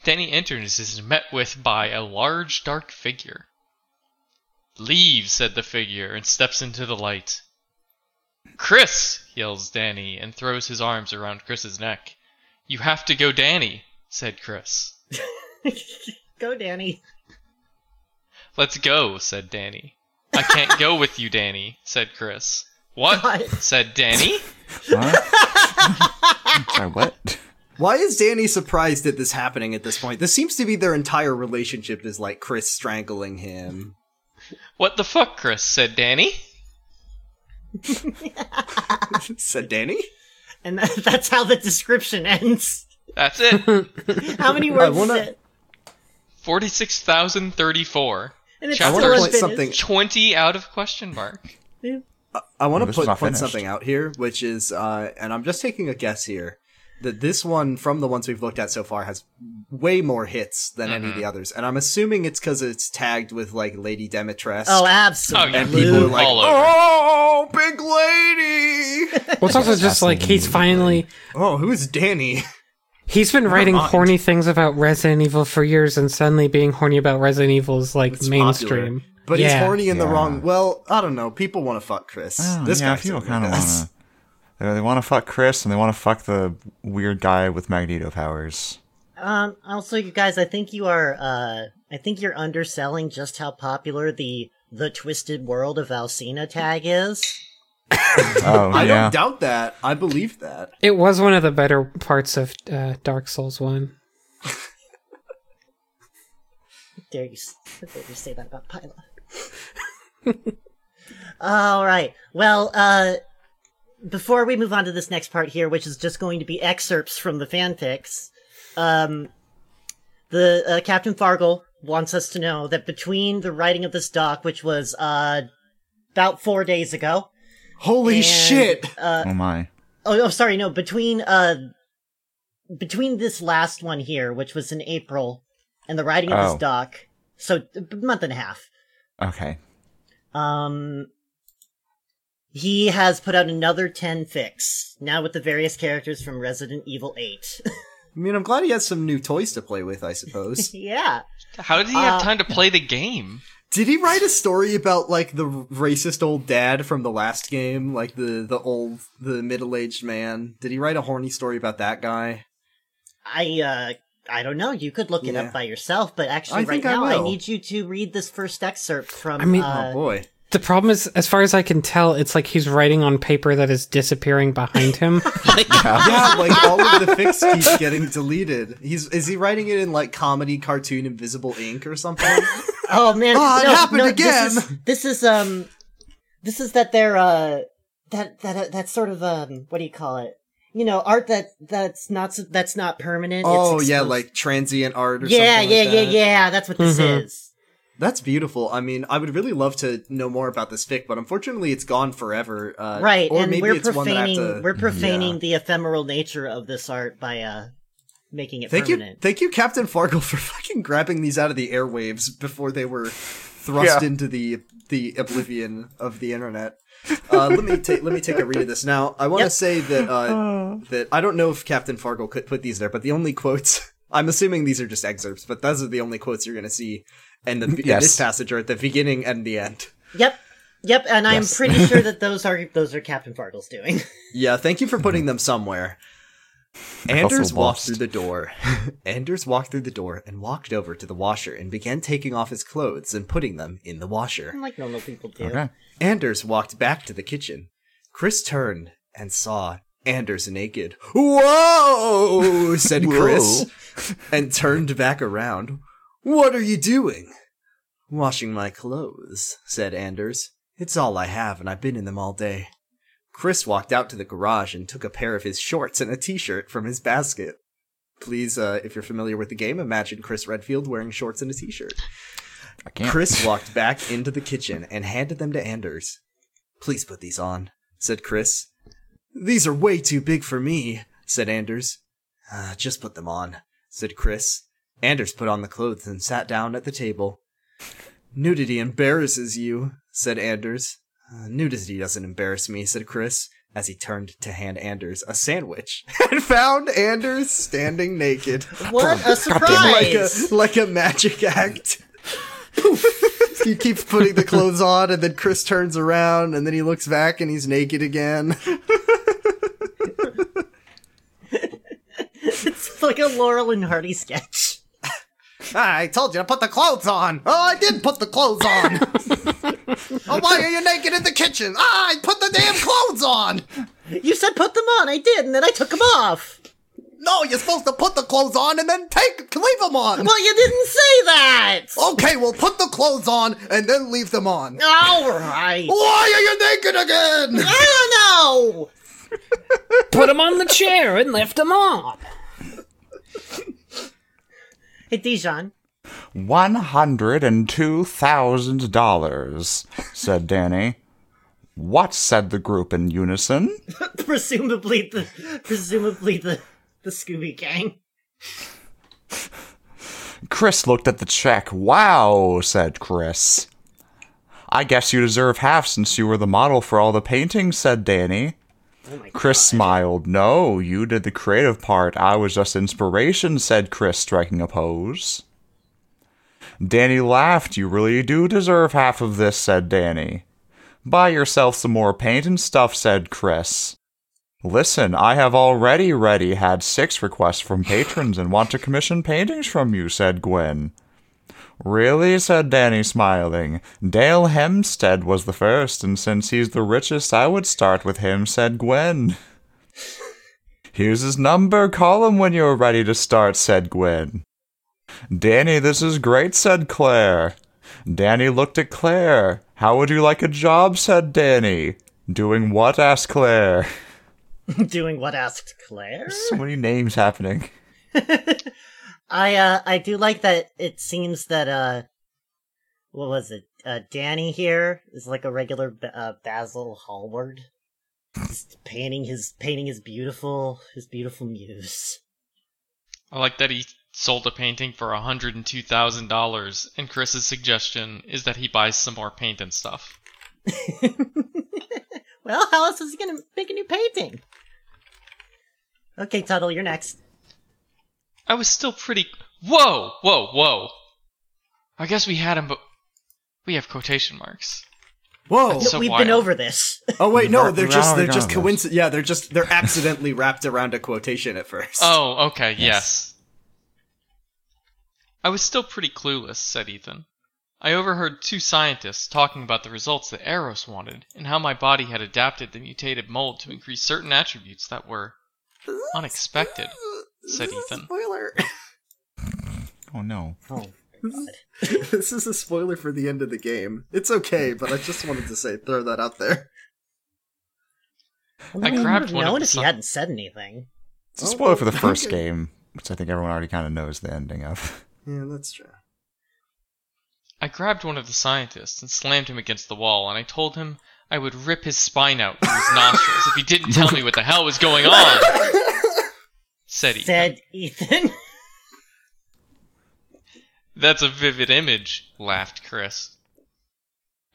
Danny enters and is met with by a large dark figure. Leave, said the figure, and steps into the light. Chris, yells Danny, and throws his arms around Chris's neck. You have to go, Danny, said Chris. Go, Danny. Let's go, said Danny. I can't go with you, Danny, said Chris. What? God. said Danny. What? Sorry, what? Why is Danny surprised at this happening at this point? This seems to be their entire relationship is like Chris strangling him. What the fuck, Chris, said Danny. Said Danny? And that, that's how the description ends. That's it. How many words wanna- is it? 46,034. And it's I I want wanna to still point unfinished. something. 20 out of question mark. I want Oh, to this put point something out here, which is, uh, and I'm just taking a guess here, that this one from the ones we've looked at so far has way more hits than any of Mm-hmm. the others, and I'm assuming it's because it's tagged with like Lady Demetress. Oh, Oh, absolutely. and people are like, "Oh, big lady! well, it's also just like he's finally oh, who's Danny?" he's been writing mind. horny things about Resident Evil for years, and suddenly being horny about Resident Evil is like It's mainstream. popular. but yeah. he's horny in the Yeah. wrong. Well, I don't know. People want to fuck Chris. Oh, this yeah, guy people kind of want to. They, they want to fuck Chris and they want to fuck the weird guy with Magneto powers. Um, also, you guys, I think you are, uh, I think you're underselling just how popular the The Twisted World of Alcina tag is. Oh, I yeah. don't doubt that. I believe that. It was one of the better parts of uh, Dark Souls 1. dare you, dare you say that about Pyla? All right. Well, uh, before we move on to this next part here, which is just going to be excerpts from the fanfics, um, the uh, Captain Fargle wants us to know that between the writing of this doc, which was uh, about four days ago, Holy and, shit! Uh, Oh my. oh, oh, sorry, no, between uh, between this last one here, which was in April, and the writing of Oh. this doc, so a month and a half. Okay. Um, he has put out another 10 fics, now with the various characters from Resident Evil 8. I mean, I'm glad he has some new toys to play with. I suppose. yeah. How did he have Uh, time to play the game? Did he write a story about like the racist old dad from the last game, like the the old the middle aged man? Did he write a horny story about that guy? I, uh, I don't know. You could look it Yeah. up by yourself, but actually, I right think I now, I, need you to read this first excerpt from. I mean- uh, oh boy. The problem is, as far as I can tell, it's like he's writing on paper that is disappearing behind him. yeah, like all of the fics keeps getting deleted. He's is he writing it in like comedy cartoon invisible ink or something? oh man, Ah, it happened no, again! This is, this is um, this is that they're uh, that that uh, that sort of um, what do you call it? You know, art that that's not that's not permanent. It's oh yeah, like transient art or yeah, something. yeah, like yeah, that. yeah. That's what this Mhm. is. That's beautiful. I mean, I would really love to know more about this fic, but unfortunately, it's gone forever. Uh, right or and maybe we're it's one that I have profaning to- we're profaning Yeah. the ephemeral nature of this art by uh making it Thank you, thank you, Captain Fargle, for fucking grabbing these out of the airwaves before they were thrust Yeah. into the the oblivion of the internet. Uh, let me take let me take a read of this now. I want to Yep. say that uh, that I don't know if Captain Fargle could put these there, but the only quotes I'm assuming these are just excerpts, but those are the only quotes you're going to see in the in this passage are at the beginning and the end. yep yep and i'm Yes. pretty sure that those are those are captain fargle's doing Yeah, thank you for putting them somewhere. Anders walked through the door. Anders walked through the door and walked over to the washer and began taking off his clothes and putting them in the washer. like normal people do Okay. Anders walked back to the kitchen. Chris turned and saw Anders naked. Whoa! said Chris, and turned back around. What are you doing? Washing my clothes, said Anders. It's all I have, and I've been in them all day. Chris walked out to the garage and took a pair of his shorts and a t-shirt from his basket. Please, uh, if you're familiar with the game, imagine Chris Redfield wearing shorts and a t-shirt. I can't. Chris walked back into the kitchen and handed them to Anders. Please put these on, said Chris. These are way too big for me, said Anders. "Ah, just put them on, said Chris. Anders put on the clothes and sat down at the table. Nudity embarrasses you, said Anders. "Uh, nudity doesn't embarrass me, said Chris, as he turned to hand Anders a sandwich and found Anders standing naked. what a like a surprise like a magic act. he keeps putting the clothes on, and then Chris turns around, and then he looks back, and he's naked again. it's like a laurel and hardy sketch Ah, I told you to put the clothes on. Oh, I did put the clothes on. oh, why are you naked in the kitchen? Ah, I put the damn clothes on. you said put them on i did and then i took them off No, you're supposed to put the clothes on and then take leave them on. well you didn't say that Okay, well, put the clothes on and then leave them on. all right Why are you naked again? i don't know Put them on the chair and left them on. hey dijon One hundred and two thousand dollars, said Danny. What said the group in unison? presumably the presumably the the scooby gang Chris looked at the check. Wow, said Chris. I guess you deserve half since you were the model for all the paintings, said Danny. Oh Chris smiled. No, you did the creative part. I was just inspiration, said Chris, striking a pose. Danny laughed. You really do deserve half of this, said Danny. Buy yourself some more paint and stuff, said Chris. Listen, I have already ready had six requests from patrons and want to commission paintings from you, said Gwen. Really? said Danny, smiling. Dale Hempstead was the first, and since he's the richest, I would start with him, said Gwen. Here's his number. Call him when you're ready to start, said Gwen. Danny, this is great, said Claire. Danny looked at Claire. How would you like a job, said Danny. Doing what? asked Claire. Doing what asked Claire? So many names happening. I uh I do like that it seems that uh what was it? Uh Danny here is like a regular uh, Basil Hallward. Just painting his painting his beautiful his beautiful muse. I like that he sold a painting for $102,000, and Chris's suggestion is that he buys some more paint and stuff. well, how else is he gonna make a new painting? Okay, Tuttle, you're next. I was still pretty. Whoa! Whoa! Whoa! I guess we had him, but we have quotation marks. Whoa! So We've wild. been over this. Oh wait, no, they're just they're just gone coincident. Yeah, they're just they're accidentally wrapped around a quotation at first. Oh, okay, yes. I was still pretty clueless, said Ethan. I overheard two scientists talking about the results that Eros wanted, and how my body had adapted the mutated mold to increase certain attributes that were unexpected, said Ethan. Spoiler. Oh no. Oh, this is a spoiler for the end of the game. It's okay, but I just wanted to say throw that out there. well, I grabbed would've one of known if he hadn't said anything. It's a Oh, spoiler for the oh, first okay. game, which I think everyone already kind of knows the ending of. Yeah, that's true. I grabbed one of the scientists and slammed him against the wall, and I told him I would rip his spine out through his nostrils if he didn't tell me what the hell was going on. Said Ethan. Said Ethan. That's a vivid image, laughed Chris.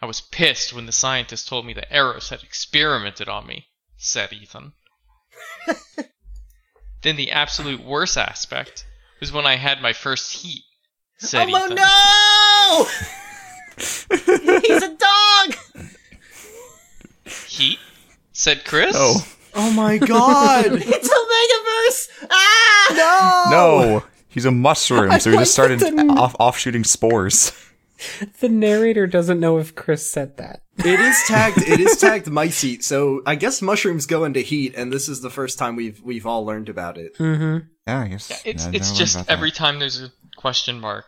I was pissed when the scientist told me that Eros had experimented on me, said Ethan. then the absolute worst aspect was when I had my first heat, said oh Ethan. no! He's a dog. Heat? said Chris. Oh Oh my god! It's a megaverse. Ah! no! He's a mushroom, so he just started the- off off shooting spores. The narrator doesn't know if Chris said that. it is tagged. It is tagged mice heat. So I guess mushrooms go into heat, and this is the first time we've we've all learned about it. Mm-hmm. Yeah, I guess. It's I it's just every that. time there's a question mark,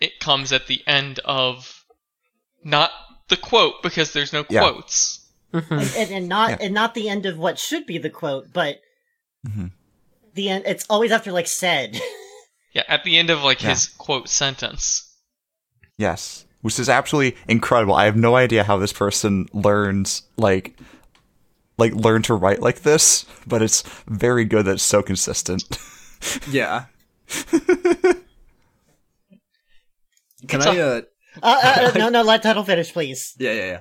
it comes at the end of not the quote because there's no Yeah. quotes. Mm-hmm. and, and, and not Yeah. and not the end of what should be the quote, but Mhm. the end. It's always after like said. Yeah, at the end of like Yeah. his quote sentence. Yes, which is absolutely incredible. I have no idea how this person learns like like learn to write like this, but it's very good that it's so consistent. Yeah. Can It's I? a- Uh, Uh, uh, no, no, let Tuttle finish, please. yeah, yeah, yeah.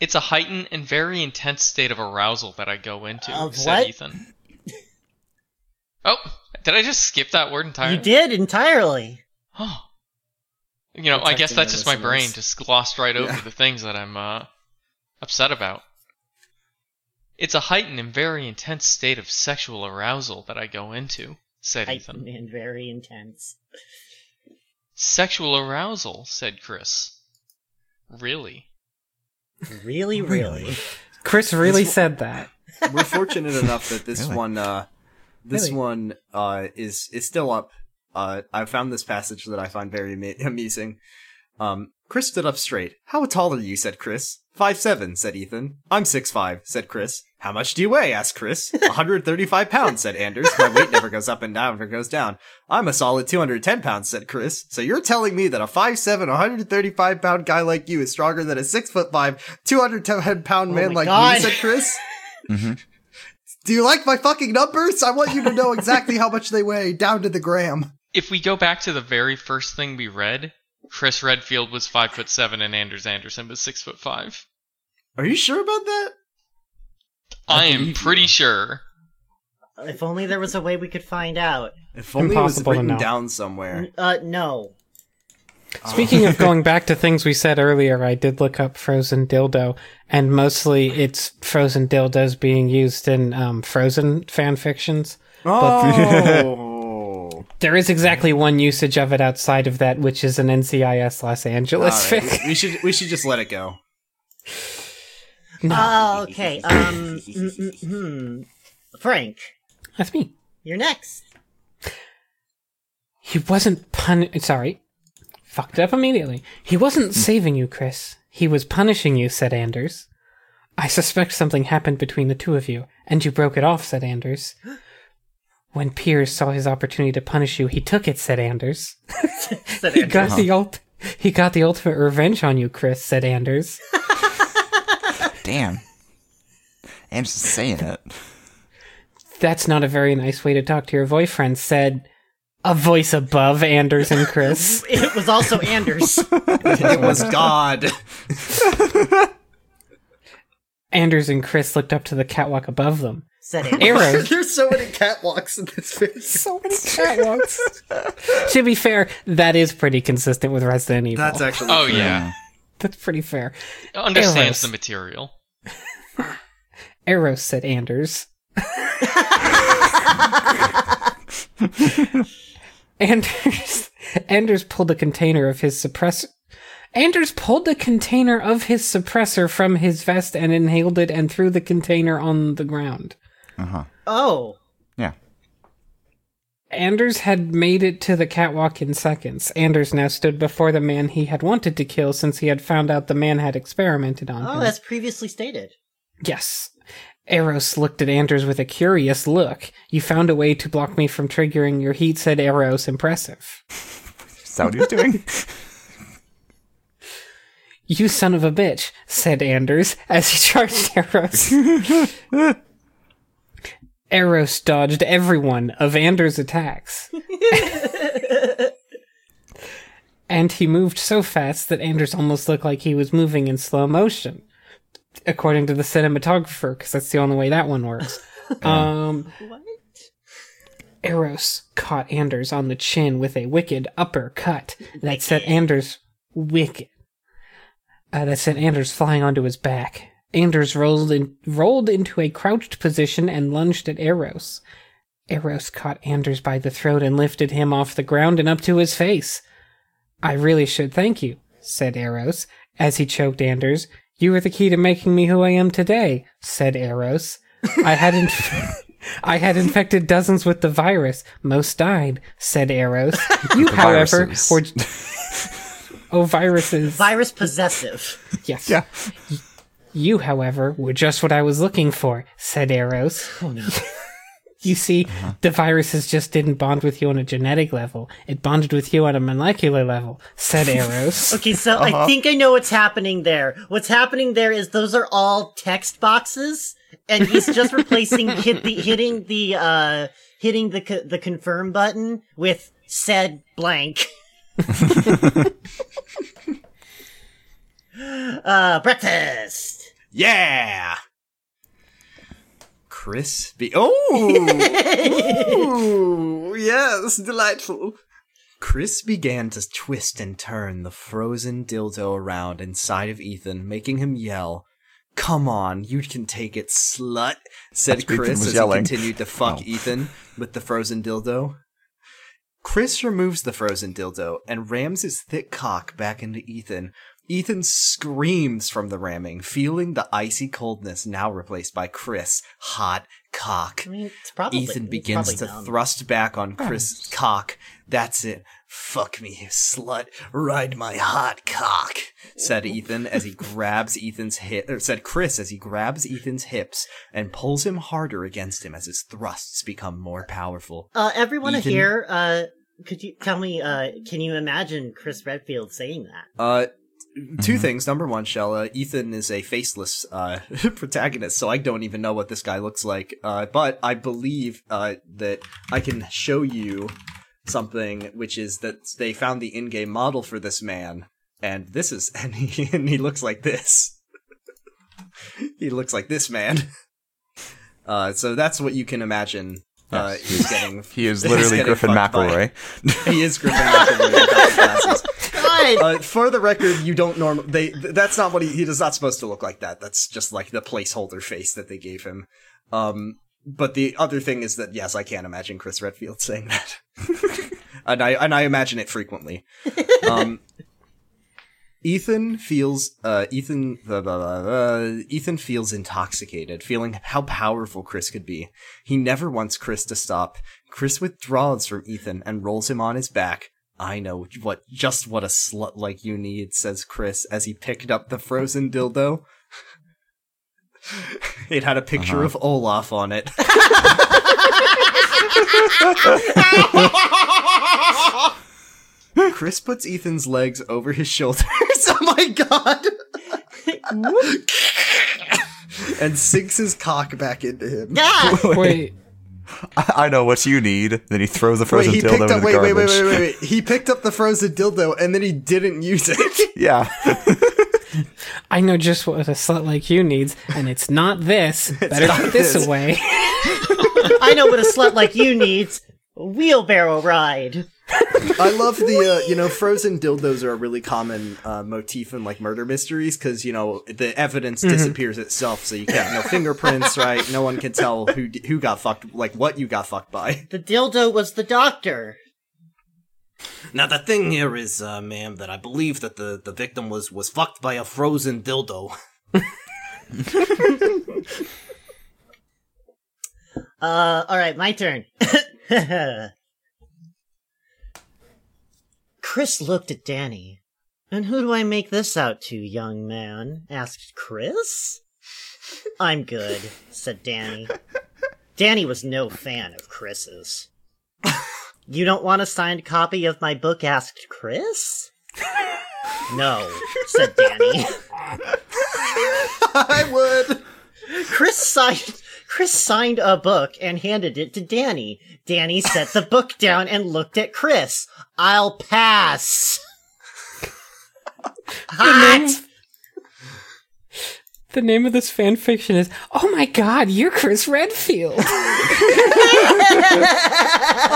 It's a heightened and very intense state of arousal that I go into, Of said what? Ethan. Oh, did I just skip that word entirely? You did entirely. Oh. You know, I guess that's our just my brain just glossed right over Yeah. the things that I'm uh, upset about. It's a heightened and very intense state of sexual arousal that I go into, said Heightened Ethan. and very intense. Sexual arousal, said Chris. Really? Really, really. Chris really said that. We're fortunate enough that this Really? one, uh, this Really? one, uh, is is still up. Uh, I found this passage that I find very ama- amusing. Um, Chris stood up straight. How tall are you? said Chris. Five seven, said Ethan. I'm six five, said Chris. How much do you weigh? asked Chris. 135 pounds, said Anders. My weight never goes up and down, never goes down. I'm a solid 210 pounds, said Chris. So you're telling me that a 5'7", 135 pound guy like you is stronger than a 6'5", 210 pound Oh man my like God. me, said Chris? Mhm. Do you like my fucking numbers? I want you to know exactly how much they weigh, down to the gram. If we go back to the very first thing we read, Chris Redfield was five foot seven and Anders Anderson was six foot five. Are you sure about that? I, am pretty you. sure. If only there was a way we could find out. If only it was Impossible written down somewhere. Uh, no. Speaking of going back to things we said earlier, I did look up Frozen Dildo, and mostly it's Frozen Dildos being used in um, Frozen fan fictions. Oh. There is exactly one usage of it outside of that, which is an NCIS Los Angeles All right, fic. we should we should just let it go. Oh, okay. Um, mm, mm, hmm. Frank, That's me. you're next. He wasn't pun. Sorry, fucked up immediately. He wasn't saving you, Chris. He was punishing you," said Anders. "I suspect something happened between the two of you, and you broke it off," said Anders. "When Piers saw his opportunity to punish you, he took it," said Anders. Said He Andrew. got the ult. He got the ultimate revenge on you, Chris," said Anders. Damn. I'm just saying it. That's not a very nice way to talk to your boyfriend," said a voice above Anders and Chris. It was also Anders. It was God. Anders and Chris looked up to the catwalk above them. Said Anders. Eros. There's so many catwalks in this video. so many catwalks. to be fair, that is pretty consistent with Resident Evil. That's actually. Oh true. yeah, That's pretty fair. understands Eros. the material. Eros said Anders. Anders Anders pulled a container of his suppressor. Anders pulled the container of his suppressor from his vest and inhaled it and threw the container on the ground. Uh-huh. Oh. Yeah. Anders had made it to the catwalk in seconds. Anders now stood before the man he had wanted to kill since he had found out the man had experimented on Oh, him. as previously stated. Yes. Eros looked at Anders with a curious look. You found a way to block me from triggering your heat, said Eros, impressive. Is that what he's doing? You son of a bitch, said Anders as he charged Eros. Eros dodged every one of Anders' attacks. and he moved so fast that Anders almost looked like he was moving in slow motion, according to the cinematographer, because that's the only way that one works. Um, What? Eros caught Anders on the chin with a wicked uppercut that set Anders wicked. Uh, that sent Anders flying onto his back. Anders rolled in, rolled into a crouched position and lunged at Eros. Eros caught Anders by the throat and lifted him off the ground and up to his face. I really should thank you, said Eros, as he choked Anders. You were the key to making me who I am today, said Eros. I had inf- I had infected dozens with the virus. Most died, said Eros. You, however, viruses. were Oh viruses. Virus possessive. yes. Yeah. You, however, were just what I was looking for, said Eros. Oh no. You see, Uh-huh. the viruses just didn't bond with you on a genetic level. It bonded with you on a molecular level, said Eros. Okay, so I think I know what's happening there. What's happening there is those are all text boxes, and he's just replacing hit the hitting the uh hitting the co- the confirm button with said blank. uh, breakfast. Yeah. Crispy. Oh, Ooh, yes, delightful. Chris began to twist and turn the frozen dildo around inside of Ethan, making him yell. Come on, you can take it, slut, said Ethan Chris as yelling. he continued to fuck Oh. Ethan with the frozen dildo. Chris removes the frozen dildo and rams his thick cock back into Ethan. Ethan screams from the ramming, feeling the icy coldness now replaced by Chris' hot cock. I mean, it's probably Ethan begins to dumb. thrust back on Chris' cock. That's it. Fuck me, you slut. Ride my hot cock, said Ethan as he grabs Ethan's hip, or said Chris as he grabs Ethan's hips and pulls him harder against him as his thrusts become more powerful. Uh, everyone Ethan- here, uh, could you tell me? Uh, can you imagine Chris Redfield saying that? Uh, two things. Number one, Shella, Ethan is a faceless uh, protagonist, so I don't even know what this guy looks like. Uh, but I believe uh, that I can show you something, which is that they found the in-game model for this man, and this is, and he, and he looks like this. he looks like this man. Uh, so that's what you can imagine. Uh, Yes. he's getting. He is he's literally Griffin by- McElroy. He is Griffin McElroy without the glasses. God, Uh, for the record, you don't normally. They th- that's not what he he is not supposed to look like. That that's just like the placeholder face that they gave him. Um, but the other thing is that yes, I can't imagine Chris Redfield saying that. and I and I imagine it frequently. Um, Ethan feels uh, Ethan blah, blah, blah. Ethan feels intoxicated, feeling how powerful Chris could be. He never wants Chris to stop. Chris withdraws from Ethan and rolls him on his back. I know what just what a slut like you need, says Chris as he picked up the frozen dildo. it had a picture uh-huh. of Olaf on it. Chris puts Ethan's legs over his shoulders. oh my god! and sinks his cock back into him. Yeah. Wait, I know what you need. Then he throws the Wait, frozen he dildo picked in the Wait, wait, garbage. wait, wait, wait, wait. He picked up the frozen dildo and then he didn't use it. Yeah. I know just what a slut like you needs, and it's not this. Better not put this this. away. I know what a slut like you needs. A wheelbarrow ride. I love the uh, you know frozen dildos are a really common uh, motif in like murder mysteries because you know the evidence disappears itself, so you can't no fingerprints, right? No one can tell who d- who got fucked, like what you got fucked by. The dildo was the doctor. Now the thing here is, uh, ma'am, that I believe that the the victim was was fucked by a frozen dildo. Uh, alright, my turn. Chris looked at Danny. And who do I make this out to, young man? asked Chris. I'm good, said Danny. Danny was no fan of Chris's. You don't want a signed copy of my book? asked Chris. No, said Danny. I would. Chris signed Chris signed a book and handed it to Danny. Danny set the book down and looked at Chris. I'll pass. Hot. The name of this fan fiction is Oh my god, you're Chris Redfield.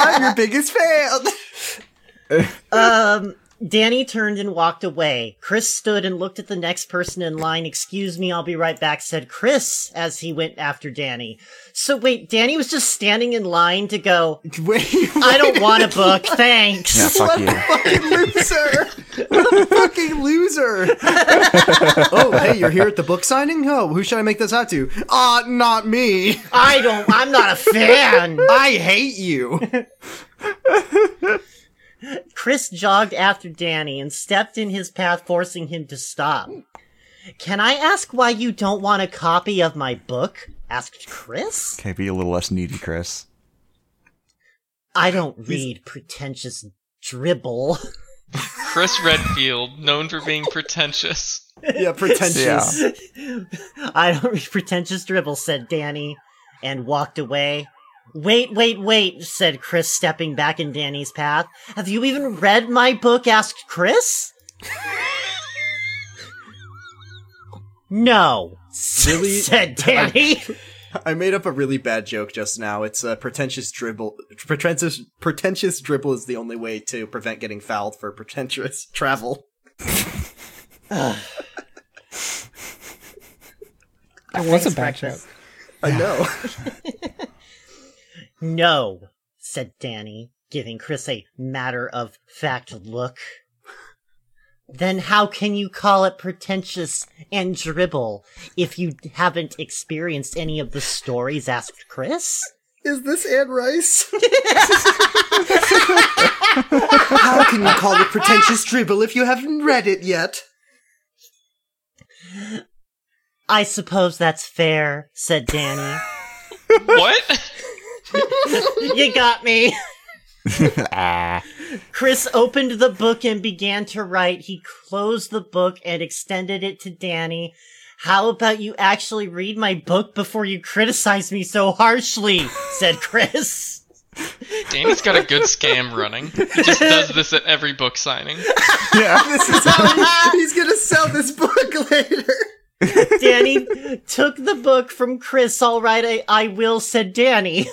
I'm your biggest fan. Um Danny turned and walked away. Chris stood and looked at the next person in line. Excuse me, I'll be right back, said Chris as he went after Danny. So wait, Danny was just standing in line to go, Wait, I don't want a book, thanks. Yeah, fuck you. fucking loser! What a fucking loser! oh, hey, you're here at the book signing? Oh, who should I make this out to? Ah, not me. I don't I'm not a fan. I hate you. Chris jogged after Danny and stepped in his path, forcing him to stop. Can I ask why you don't want a copy of my book? asked Chris. Okay, be a little less needy, Chris. I don't read pretentious dribble. Chris Redfield, known for being pretentious. Yeah, pretentious. I don't read pretentious dribble, said Danny, and walked away. Wait, wait, wait, said Chris, stepping back in Danny's path. Have you even read my book? asked Chris. no, Really? said Danny. I made up a really bad joke just now. It's a pretentious dribble. Pretentious, pretentious dribble is the only way to prevent getting fouled for pretentious travel. That was a bad Breakfast. joke. I know. No, said Danny, giving Chris a matter of fact look. Then how can you call it pretentious and dribble if you haven't experienced any of the stories? asked Chris. Is this Anne Rice? How can you call it pretentious dribble if you haven't read it yet? I suppose that's fair, said Danny. What? you got me. ah. Chris opened the book and began to write. He closed the book and extended it to Danny. How about you actually read my book before you criticize me so harshly? said Chris. Danny's got a good scam running. He just does this at every book signing. Yeah, this is how he's gonna sell this book later. Danny took the book from Chris. All right, I, I will, said Danny.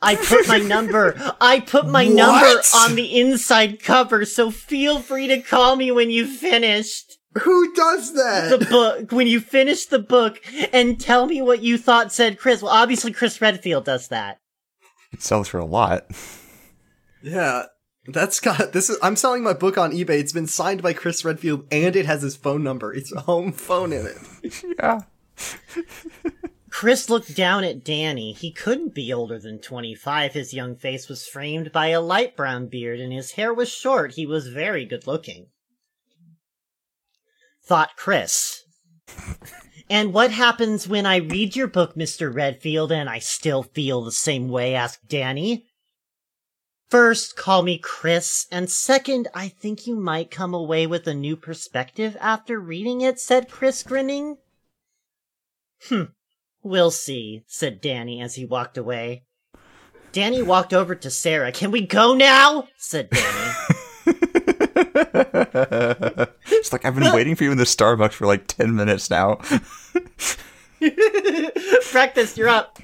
I put my number. I put my number on the inside cover, so feel free to call me when you finished. Who does that? the book when you finish the book and tell me what you thought said Chris. Well, obviously Chris Redfield does that. It sells for a lot. Yeah. That's got this is I'm selling my book on eBay. It's been signed by Chris Redfield and it has his phone number. It's a home phone in it. Yeah. Chris looked down at Danny. He couldn't be older than 25. His young face was framed by a light brown beard, and his hair was short. He was very good looking. Thought Chris. and what happens when I read your book, Mr. Redfield, and I still feel the same way? asked Danny. First, call me Chris, and second, I think you might come away with a new perspective after reading it, said Chris, grinning. Hmm. We'll see, said Danny as he walked away. Danny walked over to Sarah. Can we go now? said Danny. it's like I've been waiting for you in the Starbucks for like ten minutes now. Breakfast, you're up.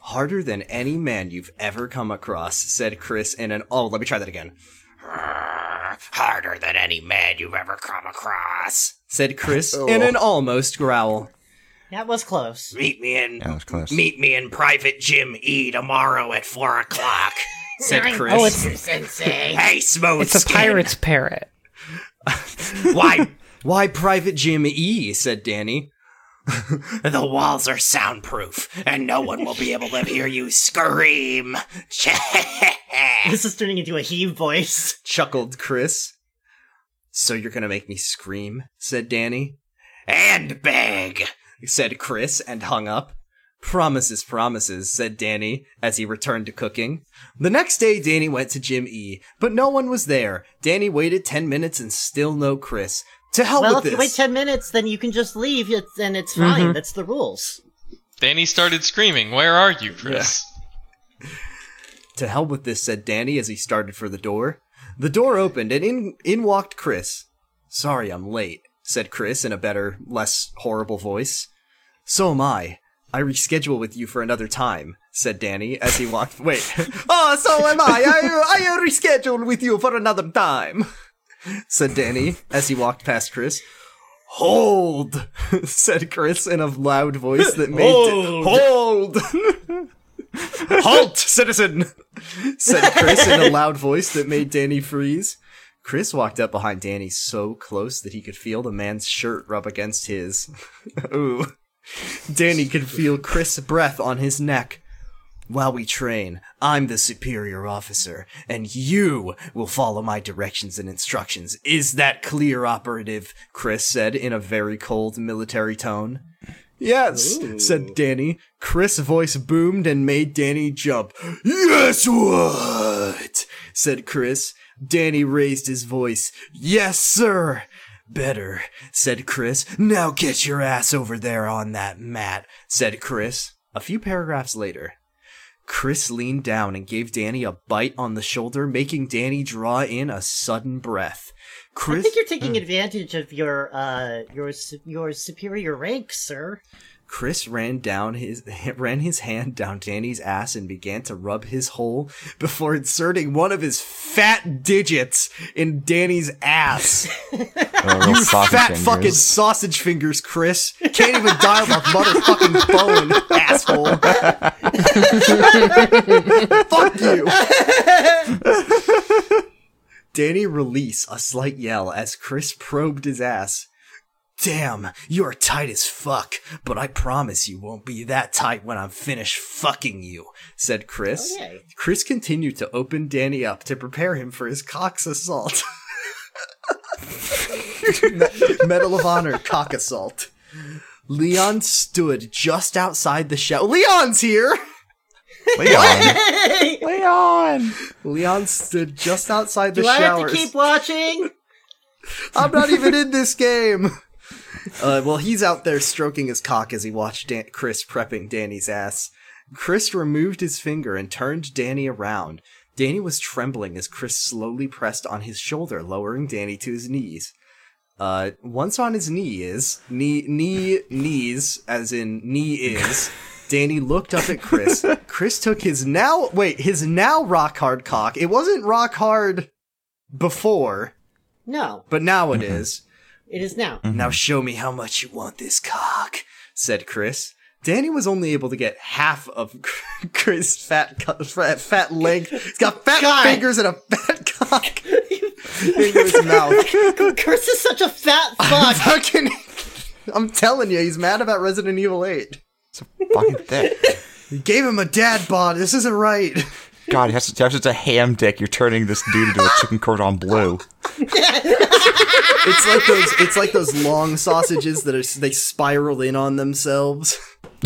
Harder than any man you've ever come across, said Chris in an oh, let me try that again. Harder than any man you've ever come across, said Chris oh. in an almost growl. That was close. Meet me in That was close. meet me in private gym E tomorrow at four o'clock, said Chris. Oh, it's Sensei. hey, smooth it's a pirate's parrot. Why? Why private gym E? said Danny. the walls are soundproof, and no one will be able to hear you scream. This is turning into a heave voice. Chuckled Chris. So you're gonna make me scream? said Danny. And beg, said Chris, and hung up. Promises, promises, said Danny as he returned to cooking. The next day, Danny went to gym E, but no one was there. Danny waited 10 minutes and still no Chris. To hell Well, with this. Well, if you wait 10 minutes, then you can just leave, it's- and it's fine. Mm-hmm. That's the rules. Danny started screaming, Where are you, Chris? To hell with this, said Danny as he started for the door. The door opened and in in walked Chris. Sorry I'm late, said Chris in a better, less horrible voice. So am I. I reschedule with you for another time, said Danny as he walked. Wait. oh, so am I. I, I reschedule with you for another time, said Danny as he walked past Chris. Hold, said Chris in a loud voice that made hold. Halt, citizen! said Chris in a loud voice that made Danny freeze. Chris walked up behind Danny so close that he could feel the man's shirt rub against his. Ooh. Danny could feel Chris' breath on his neck. While we train, I'm the superior officer, and you will follow my directions and instructions. Is that clear, operative? Chris said in a very cold military tone. Yes, said Danny. Chris' voice boomed and made Danny jump. Yes, what? said Chris. Danny raised his voice. Yes, sir. Better, said Chris. Now get your ass over there on that mat, said Chris. A few paragraphs later, Chris leaned down and gave Danny a bite on the shoulder, making Danny draw in a sudden breath. I think you're taking advantage of your, uh, your, your superior rank, sir. Chris ran down his ran his hand down Danny's ass and began to rub his hole before inserting one of his fat digits in Danny's ass. You fat fingers. fucking sausage fingers, Chris. Can't even dial the motherfucking bone, asshole. Fuck you. Danny released a slight yell as Chris probed his ass. Damn, you're tight as fuck, but I promise you won't be that tight when I'm finished fucking you, said Chris. Oh, okay. Chris continued to open Danny up to prepare him for his cock's assault. Medal of Honor cock assault. Leon stood just outside the shower. Leon's here! Leon. Leon. Leon stood just outside the Do I have showers. to keep watching? I'm not even in this game. Uh, well, he's out there stroking his cock as he watched Dan- Chris prepping Danny's ass. Chris removed his finger and turned Danny around. Danny was trembling as Chris slowly pressed on his shoulder, lowering Danny to his knees. Uh, once on his knees, knee, knee, knees, as in knee is, Danny looked up at Chris. Chris took his now, wait, his now rock hard cock. It wasn't rock hard before, No, but now it is. It is now. Mm-hmm. Now show me how much you want this cock, said Chris. Danny was only able to get half of Chris' fat co- fat, fat leg. He's got fat God. fingers and a fat cock into his mouth. Chris is such a fat fuck. Fucking, I'm telling you, he's mad about Resident Evil 8. It's a Fucking thick. You gave him a dad bod. This isn't right. God, he has, he has such a ham dick. You're turning this dude into a chicken cordon bleu. It's like those. It's like those long sausages that are they spiral in on themselves.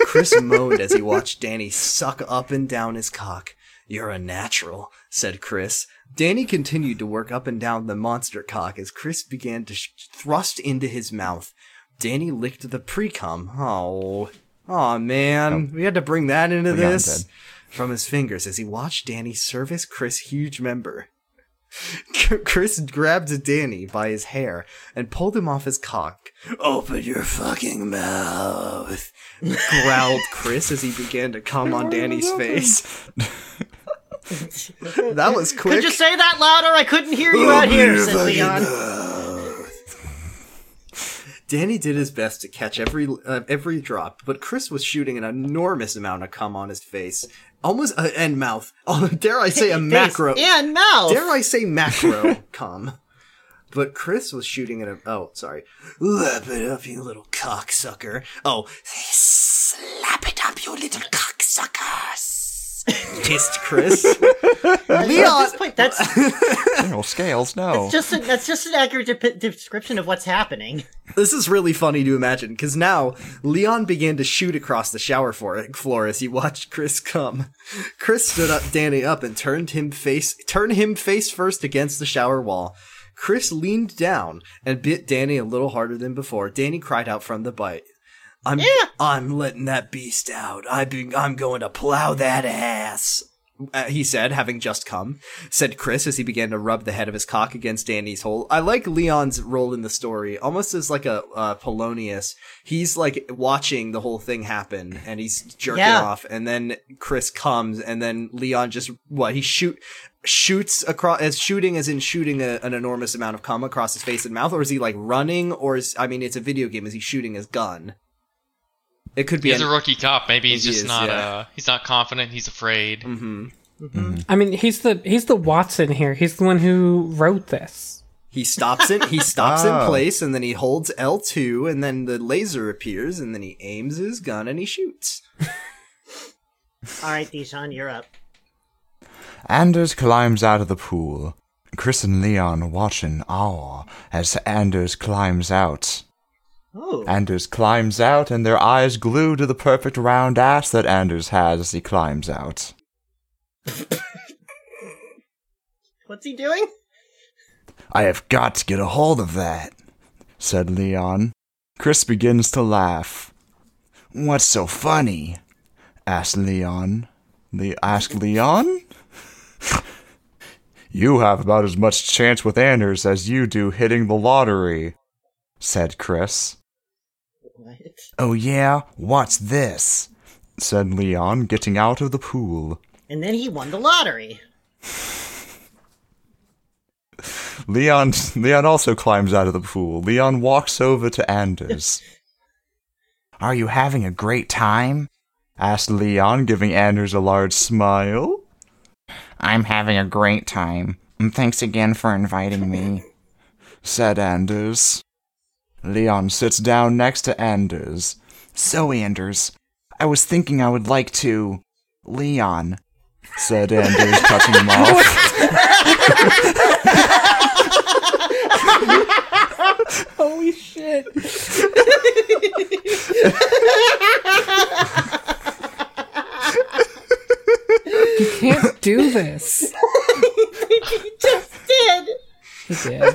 Chris moaned as he watched Danny suck up and down his cock. You're a natural, said Chris. Danny continued to work up and down the monster cock as Chris began to sh- thrust into his mouth. Danny licked the pre-cum. Oh, oh man, oh. we had to bring that into Leon this did. From his fingers as he watched Danny service Chris' huge member. Chris grabbed Danny by his hair and pulled him off his cock. Open your fucking mouth, growled Chris as he began to come on Danny's face. that was quick. Could you say that louder? I couldn't hear you out here, said Leon. Danny did his best to catch every uh, every drop, but Chris was shooting an enormous amount of cum on his face, almost uh, and mouth. Oh, dare I say a Face macro? and mouth. Dare I say macro cum? But Chris was shooting at a. Oh, sorry. Lap it up, you little cocksucker. Oh, slap it up, you little cocksuckers. Hissed Chris. At Leon. this point, that's No, scales, no. just a, that's just an accurate de- description of what's happening. This is really funny to imagine because now Leon began to shoot across the shower floor as he watched Chris come. Chris stood up, Danny up, and turned him face turned him face first against the shower wall. Chris leaned down and bit Danny a little harder than before. Danny cried out from the bite. I'm I'm letting that beast out. I be, I'm going to plow that ass. Uh, he said, having just come, said Chris as he began to rub the head of his cock against Danny's hole. I like Leon's role in the story, almost as like a uh, Polonius. He's like watching the whole thing happen, and he's jerking Yeah. off, and then Chris comes, and then Leon just what he shoot shoots across as shooting as in shooting a, an enormous amount of cum across his face and mouth, or is he like running, or is I mean it's a video game? Is he shooting his gun? It could be. He's an- a rookie cop. Maybe he's just is, not. yeah. Uh, he's not confident. He's afraid. Mm-hmm. Mm-hmm. Mm-hmm. I mean, he's the he's the Watson here. He's the one who wrote this. He stops it. He stops in Oh. place, and then he holds L two, and then the laser appears, and then he aims his gun and he shoots. All right, Dijon, you're up. Anders climbs out of the pool. Chris and Leon watch in awe as Anders climbs out. Oh, Anders climbs out, and their eyes glue to the perfect round ass that Anders has as he climbs out. what's he doing? I have got to get a hold of that, said Leon. Chris begins to laugh. What's so funny? asked Leon. Le- asked Leon? you have about as much chance with Anders as you do hitting the lottery, said Chris. What? Oh yeah? What's this? said Leon, getting out of the pool. And then he won the lottery. Leon Leon also climbs out of the pool. Leon walks over to Anders. Are you having a great time? asked Leon, giving Anders a large smile. I'm having a great time. And thanks again for inviting me, said Anders. Leon sits down next to Anders. So, Anders, I was thinking I would like to. Leon, said Anders, touching him off. Holy shit! you can't do this. Just did. He did.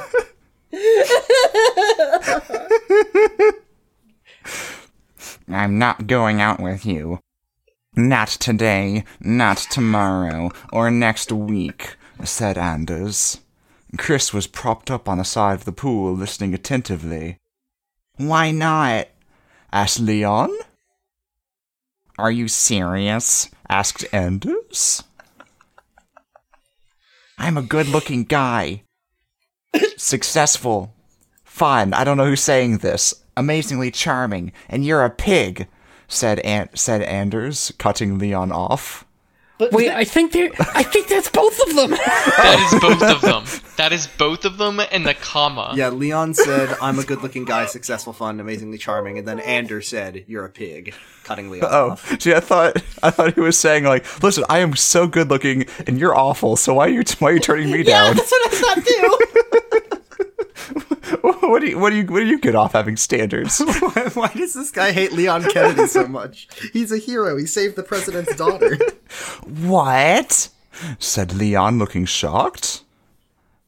I'm not going out with you. Not today, not tomorrow, or next week, said Anders. Chris was propped up on the side of the pool, listening attentively. Why not? asked Leon. Are you serious? asked Anders. I'm a good looking guy. Successful. Fun. I don't know who's saying this. Amazingly charming. And you're a pig, said An- said Anders, cutting Leon off. But Wait, I think they I think that's both of them. That is both of them. That is both of them and the comma. Yeah, Leon said, "I'm a good-looking guy, successful, fun, amazingly charming," and then Anders said, "You're a pig," cutting Leon off. Oh, off. see, I thought I thought he was saying like, "Listen, I am so good looking, and you're awful. So why are you why are you turning me yeah, down? that's what I thought too. what do you what do you what do you get off having standards?" why, why does this guy hate Leon Kennedy so much? He's a hero. He saved the president's daughter. what? said Leon, looking shocked.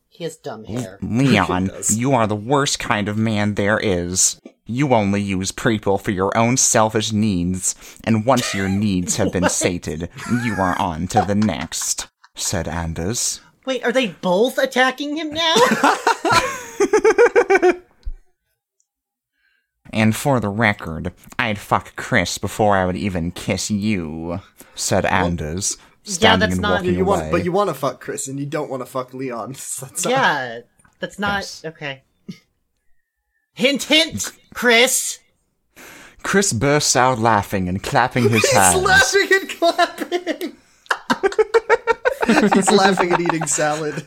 he has dumb hair. Leon, you are the worst kind of man there is. You only use people for your own selfish needs, and once your needs have been sated, you are on to the next, said Anders. Wait, are they both attacking him now? And for the record, I'd fuck Chris before I would even kiss you, said Anders, standing that's and not- walking you want, away. but you want to fuck Chris, and you don't want to fuck Leon. That's not- yeah, that's not Yes. okay. Hint, hint, Chris. Chris bursts out laughing and clapping his He's hands. laughing and clapping. He's laughing and eating salad.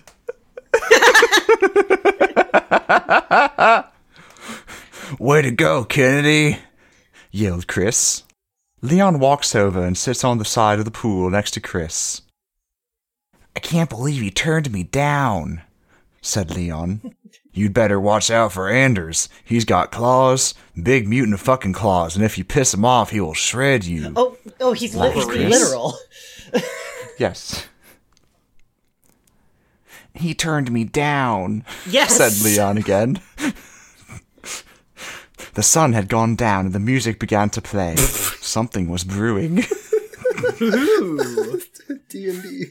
Way to go, Kennedy! yelled Chris. Leon walks over and sits on the side of the pool next to Chris. I can't believe he turned me down, said Leon. You'd better watch out for Anders. He's got claws, big mutant fucking claws, and if you piss him off, he will shred you. Oh, oh, he's, li- he's Chris. literal. Yes. He turned me down, Yes, said Leon again. the sun had gone down and the music began to play. Something was brewing. D and D.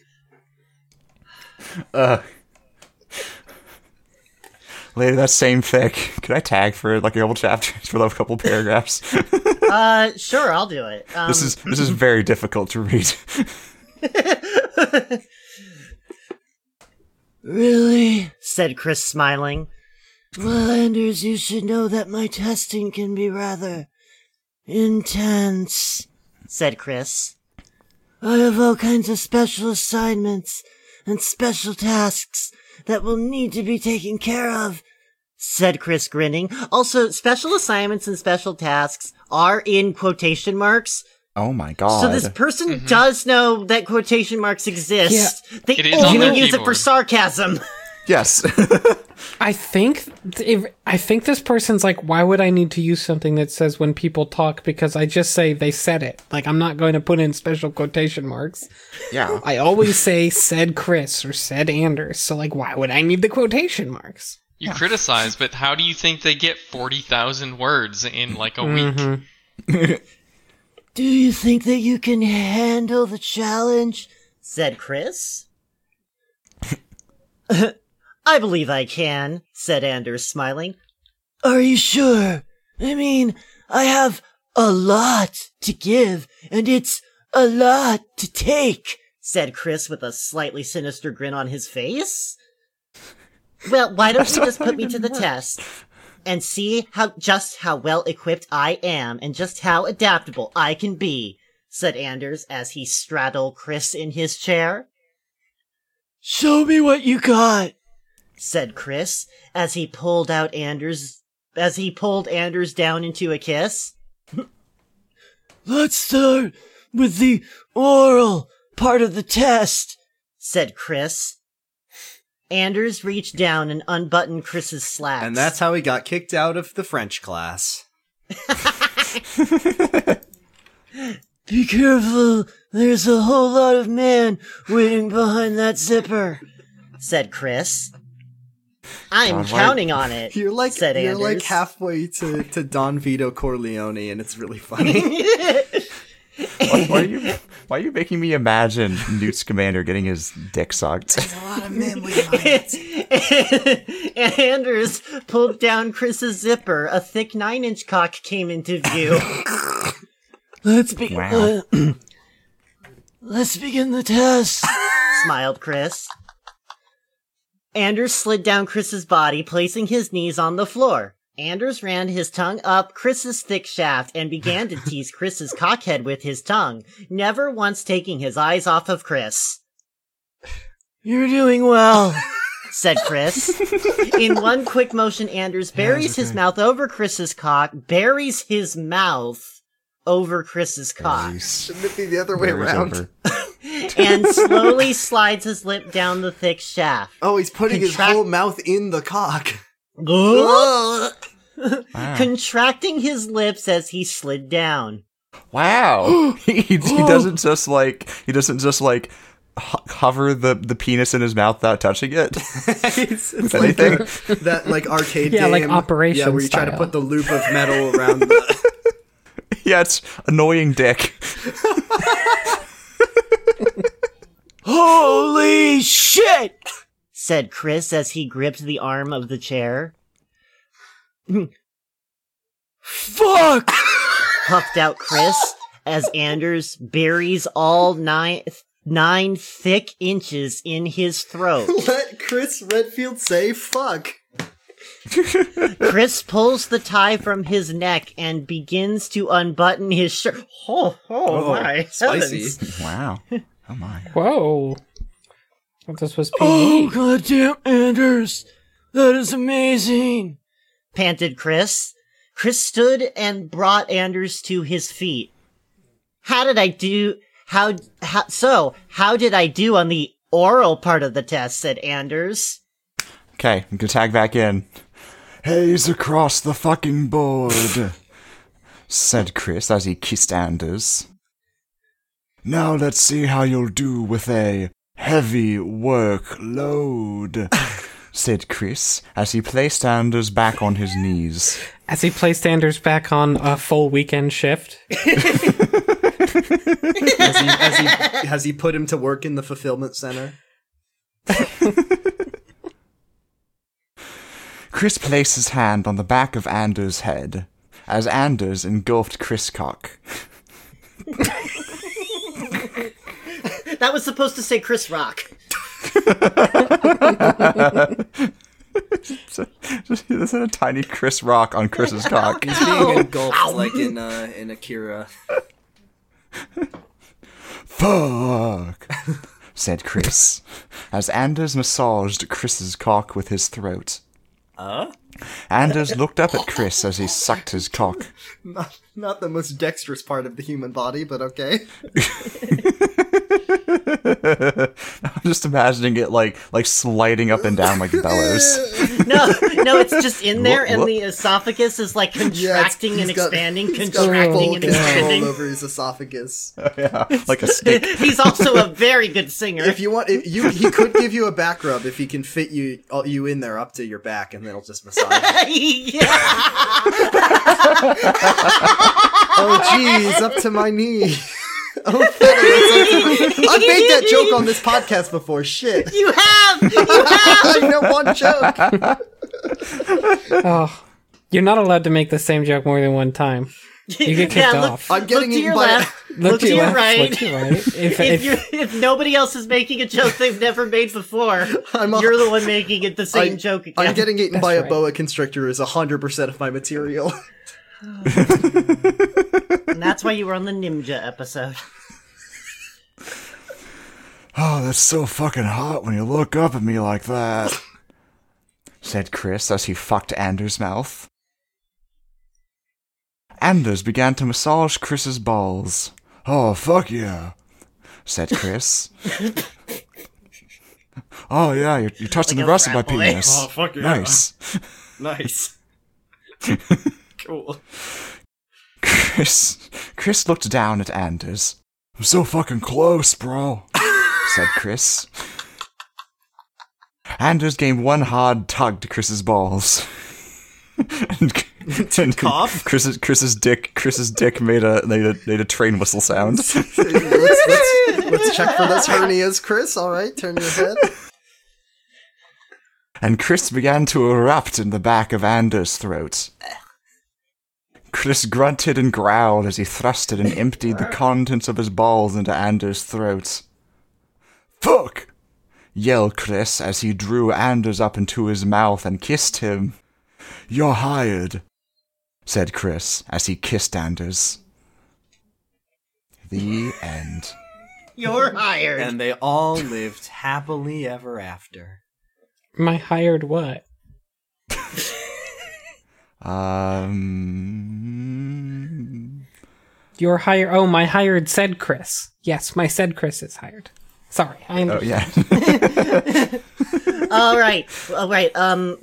Later that same fic. Can I tag for like a couple chapters for like a couple paragraphs? Uh, sure, I'll do it. Um, this is this is very difficult to read. Really? said Chris, smiling. Well, Anders, you should know that my testing can be rather intense, said Chris. I have all kinds of special assignments and special tasks that will need to be taken care of, said Chris, grinning. Also, special assignments and special tasks are in quotation marks. Oh my god. So this person mm-hmm. does know that quotation marks exist. They It is on only their use it for sarcasm. yes. I think if, I think this person's like, why would I need to use something that says when people talk? Because I just say they said it. Like I'm not going to put in special quotation marks. yeah. I always say said Chris or said Anders. So like, why would I need the quotation marks? You criticize, but how do you think they get 40,000 words in like a week? Mm-hmm. Do you think that you can handle the challenge? said Chris. I believe I can, said Anders, smiling. Are you sure? I mean, I have a lot to give, and it's a lot to take, said Chris with a slightly sinister grin on his face. Well, why don't you just put me to the test and see how just how well equipped I am and just how adaptable I can be, said Anders as he straddled Chris in his chair. Show me what you got, said Chris as he pulled out Anders as he pulled Anders down into a kiss. Let's start with the oral part of the test, said Chris. Anders reached down and unbuttoned Chris's slacks. And that's how he got kicked out of the French class. Be careful, there's a whole lot of man waiting behind that zipper, said Chris. I'm God, why- counting on it. You're like said you're Anders. like halfway to, to Don Vito Corleone, and it's really funny. why, why are you why are you making me imagine Newt Scamander getting his dick sucked? There's a lot of men and Anders pulled down Chris's zipper. A thick nine inch cock came into view. Let's be- Wow. uh, let's begin the test, smiled Chris. Anders slid down Chris's body, placing his knees on the floor. Anders ran his tongue up Chris's thick shaft and began to tease Chris's cockhead with his tongue, never once taking his eyes off of Chris. You're doing well, said Chris. In one quick motion, Anders buries his mouth over Chris's cock, buries his mouth over Chris's cock, Shouldn't it be the other way There is around? and slowly slides his lip down the thick shaft. Oh, he's putting his whole mouth in the cock. Wow. Contracting his lips as he slid down. Wow. he, he doesn't just like he doesn't just like ho- hover the, the penis in his mouth without touching it. it's, it's like anything. the- that like arcade Yeah, game. like Operation Yeah, where you try to put the loop of metal around the. yeah, it's annoying dick. Holy shit! Said Chris as he gripped the arm of the chair. Fuck! puffed out Chris as Anders buries all nine, nine thick inches in his throat. Let Chris Redfield say fuck. Chris pulls the tie from his neck and begins to unbutton his shirt. Oh, oh, Oh, my spicy. heavens. Wow. Oh my. Whoa. I thought this was PG. Oh, goddamn, Anders! That is amazing! Panted Chris. Chris stood and brought Anders to his feet. How did I do? How, how, so, how did I do on the oral part of the test? said Anders. Okay, I'm gonna tag back in. Haze across the fucking board, said Chris as he kissed Anders. Now let's see how you'll do with a heavy workload, said Chris as he placed Anders back on his knees. As he placed Anders back on a full weekend shift. Has he, has he, has he put him to work in the fulfillment center? Chris placed his hand on the back of Anders' head as Anders engulfed Chris cock. That was supposed to say Chris Rock. There's a tiny Chris rock on Chris's cock. He's being engulfed like in uh, in Akira. Fuck, said Chris, as Anders massaged Chris's cock with his throat. Uh? Anders looked up at Chris as he sucked his cock. Not, not the most dexterous part of the human body, but okay. I'm just imagining it like like sliding up and down like bellows. No, no, it's just in there, and the esophagus is like contracting and got- expanding, contracting and control expanding. over his esophagus. yeah, like a stick. He's also a very good singer. If you want, if you he could give you a back rub if he can fit you uh, you in there up to your back, and then he'll just massage. yeah. oh, jeez, up to my knee. oh, fiddle, it's up to my- I've made that joke on this podcast before. Shit, You have! You have! I know one joke. Oh. You're not allowed to make the same joke more than one time. You get kicked Yeah, look- off. I'm getting look to eaten your by. left. Look to your left, right. Look to your right. If, If, if, if nobody else is making a joke they've never made before, I'm a- you're the one making it the same I- joke again. I'm getting eaten That's by a boa constrictor is hundred percent of my material. And that's why you were on the Ninja episode. Oh, that's so fucking hot when you look up at me like that, said Chris as he fucked Anders' mouth. Anders began to massage Chris's balls. Oh, fuck yeah, said Chris. oh, yeah, you're, you're touching Like the a rest of my boy. penis. Oh, fuck yeah. Nice. nice. Cool. Chris, Chris looked down at Anders. I'm so fucking close, bro, said Chris. Anders gave one hard tug to Chris's balls. and, and cough? Chris's Chris's dick Chris's dick made a made a made a train whistle sound. let's, let's, let's check for those hernias, Chris. All right, turn your head. and Chris began to erupt in the back of Anders' throat. Chris grunted and growled as he thrusted and emptied the contents of his balls into Anders' throat. Fuck! yelled Chris as he drew Anders up into his mouth and kissed him. You're hired, said Chris as he kissed Anders. The end. You're hired. And they all lived happily ever after. My hired what? Um. Your hired. Oh, my hired said Chris. Yes, my said Chris is hired. Sorry, I am. Oh yeah. all right, all right. Um,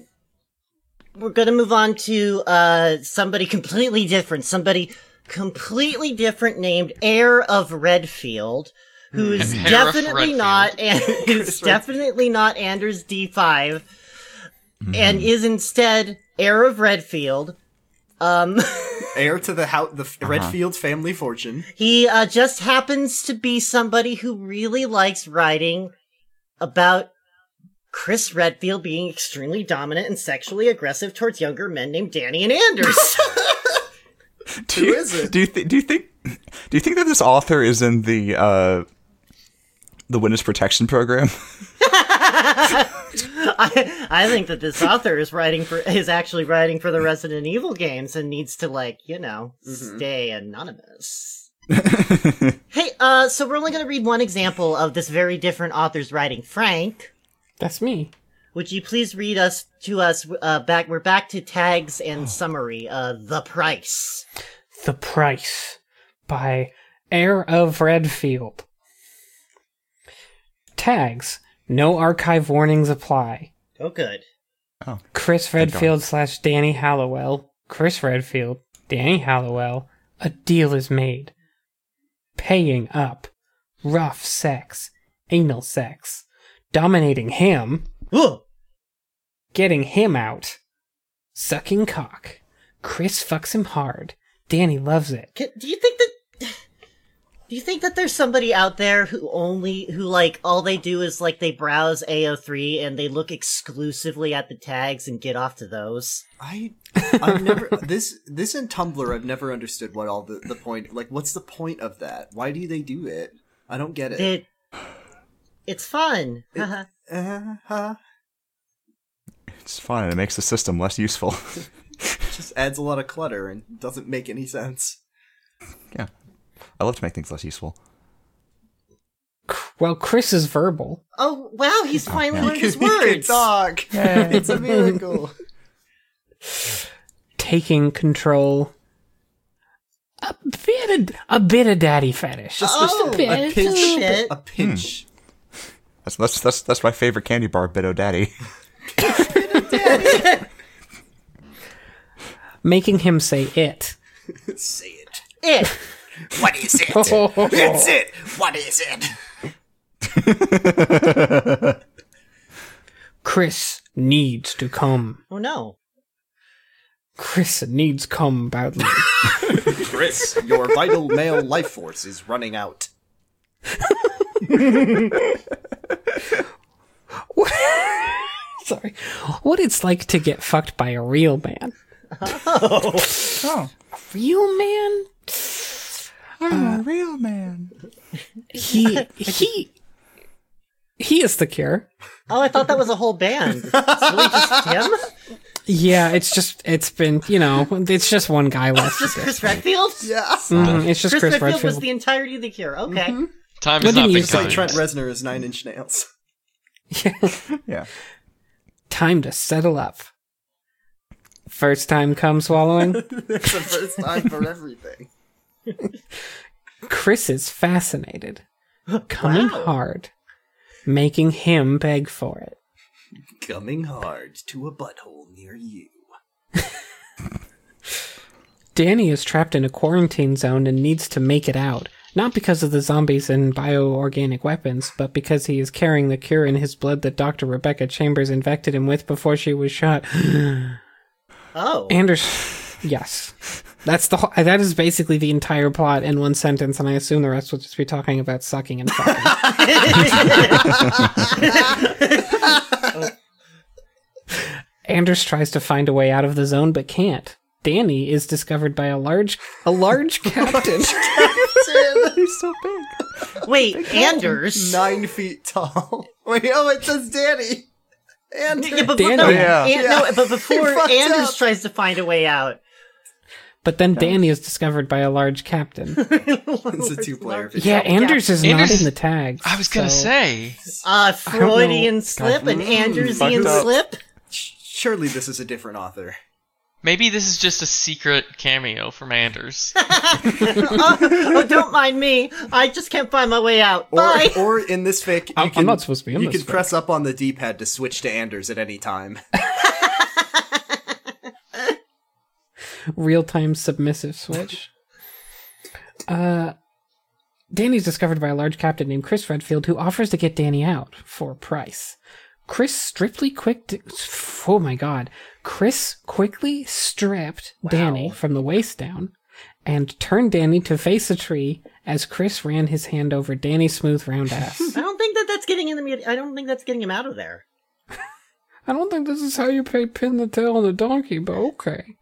we're gonna move on to uh somebody completely different. Somebody completely different named Heir of Redfield, who's Heir definitely not and who's definitely not Anders D 5 and is instead Heir of Redfield. Um, Heir to the house, the Redfield family fortune. he uh, just happens to be somebody who really likes writing about Chris Redfield being extremely dominant and sexually aggressive towards younger men named Danny and Anders. Do you, is it? Do you think? Do you think? Do you think that this author is in the uh, the witness protection program? I, I think that this author is writing for is actually writing for the Resident Evil games and needs to like you know stay anonymous. hey, uh, so we're only going to read one example of this very different author's writing. Frank, That's me. would you please read us to us? Uh, back we're back to tags and summary. Uh, the price. The Price by Heir of Redfield. Tags. No archive warnings apply. Oh, good. Oh. Chris Redfield slash Danny Hallowell. Chris Redfield. Danny Hallowell. A deal is made. Paying up. Rough sex. Anal sex. Dominating him. Ugh. Getting him out. Sucking cock. Chris fucks him hard. Danny loves it. Can, do you think that? Do you think that there's somebody out there who only who like all they do is like they browse AO3 and they look exclusively at the tags and get off to those? I I've never this this in Tumblr I've never understood what all the, the point like what's the point of that? Why do they do it? I don't get it. It it's fun. Uh-huh. It's fun. It makes the system less useful. just adds a lot of clutter and doesn't make any sense. yeah, I love to make things less useful. Well, Chris is verbal. oh wow, he's oh, finally yeah. learned his He can words. talk. it's a miracle. taking control. A bit of a bit of daddy fetish. Just Oh, a, bit, a pinch. shit. A pinch. Hmm. That's that's that's, that's my favorite candy bar, Bido Daddy. Bit o' daddy. Making him say it. Say it. It. What is it? It's it. What is it? Chris needs to come. Oh no. Chris needs come badly. Chris, your vital male life force is running out. Sorry. What it's like to get fucked by a real man. Oh, Real man? I'm a real man. He he he is the cure. Oh, I thought that was a whole band. It's really just him? Yeah, it's just it's been you know it's just one guy left. Just Chris Redfield? Yeah. Mhm, it's just Chris, Chris, Redfield, Redfield. was the entirety of the cure. Okay. Time What has do not you been use, like, Like. Trent Reznor is Nine Inch Nails. Yeah, Yeah. Time to settle up. First time come swallowing. it's the first time for everything. Chris is fascinated. Coming hard. Making him beg for it. Coming hard to a butthole near you. Danny is trapped in a quarantine zone and needs to make it out. Not because of the zombies and bioorganic weapons, but because he is carrying the cure in his blood that Dr. Rebecca Chambers infected him with before she was shot. Oh. Anders. Yes. That's the whole, that is basically the entire plot in one sentence, and I assume the rest will just be talking about sucking and fucking. Anders tries to find a way out of the zone but can't. Danny is discovered by a large a large captain. He's so big. Wait, Anders. Nine feet tall. Wait, oh, it says Danny. And Yeah, but, Danny- no, oh, Yeah. An- no, but before Anders up. tries to find a way out, But then Danny is discovered by a large captain. it's a two-player. Yeah, Anders is not in the tags. I was gonna so- say. uh, don't. Freudian slip, an Andersian fucked slip. Surely this is a different author. Maybe this is just a secret cameo from Anders. oh, don't mind me. I just can't find my way out. Or, Bye. or in this fic, you I'm- I'm not supposed to be in You this can fic. press up on the D-pad to switch to Anders at any time. Real time submissive switch. uh, Danny's discovered by a large captain named Chris Redfield who offers to get Danny out for a price. Chris strictly quick. oh my god. Chris quickly stripped Danny from the waist down and turned Danny to face a tree as Chris ran his hand over Danny's smooth round ass. I don't think that that's getting him. I don't think that's getting him out of there. I don't think this is how you pay pin the tail on the donkey, but okay.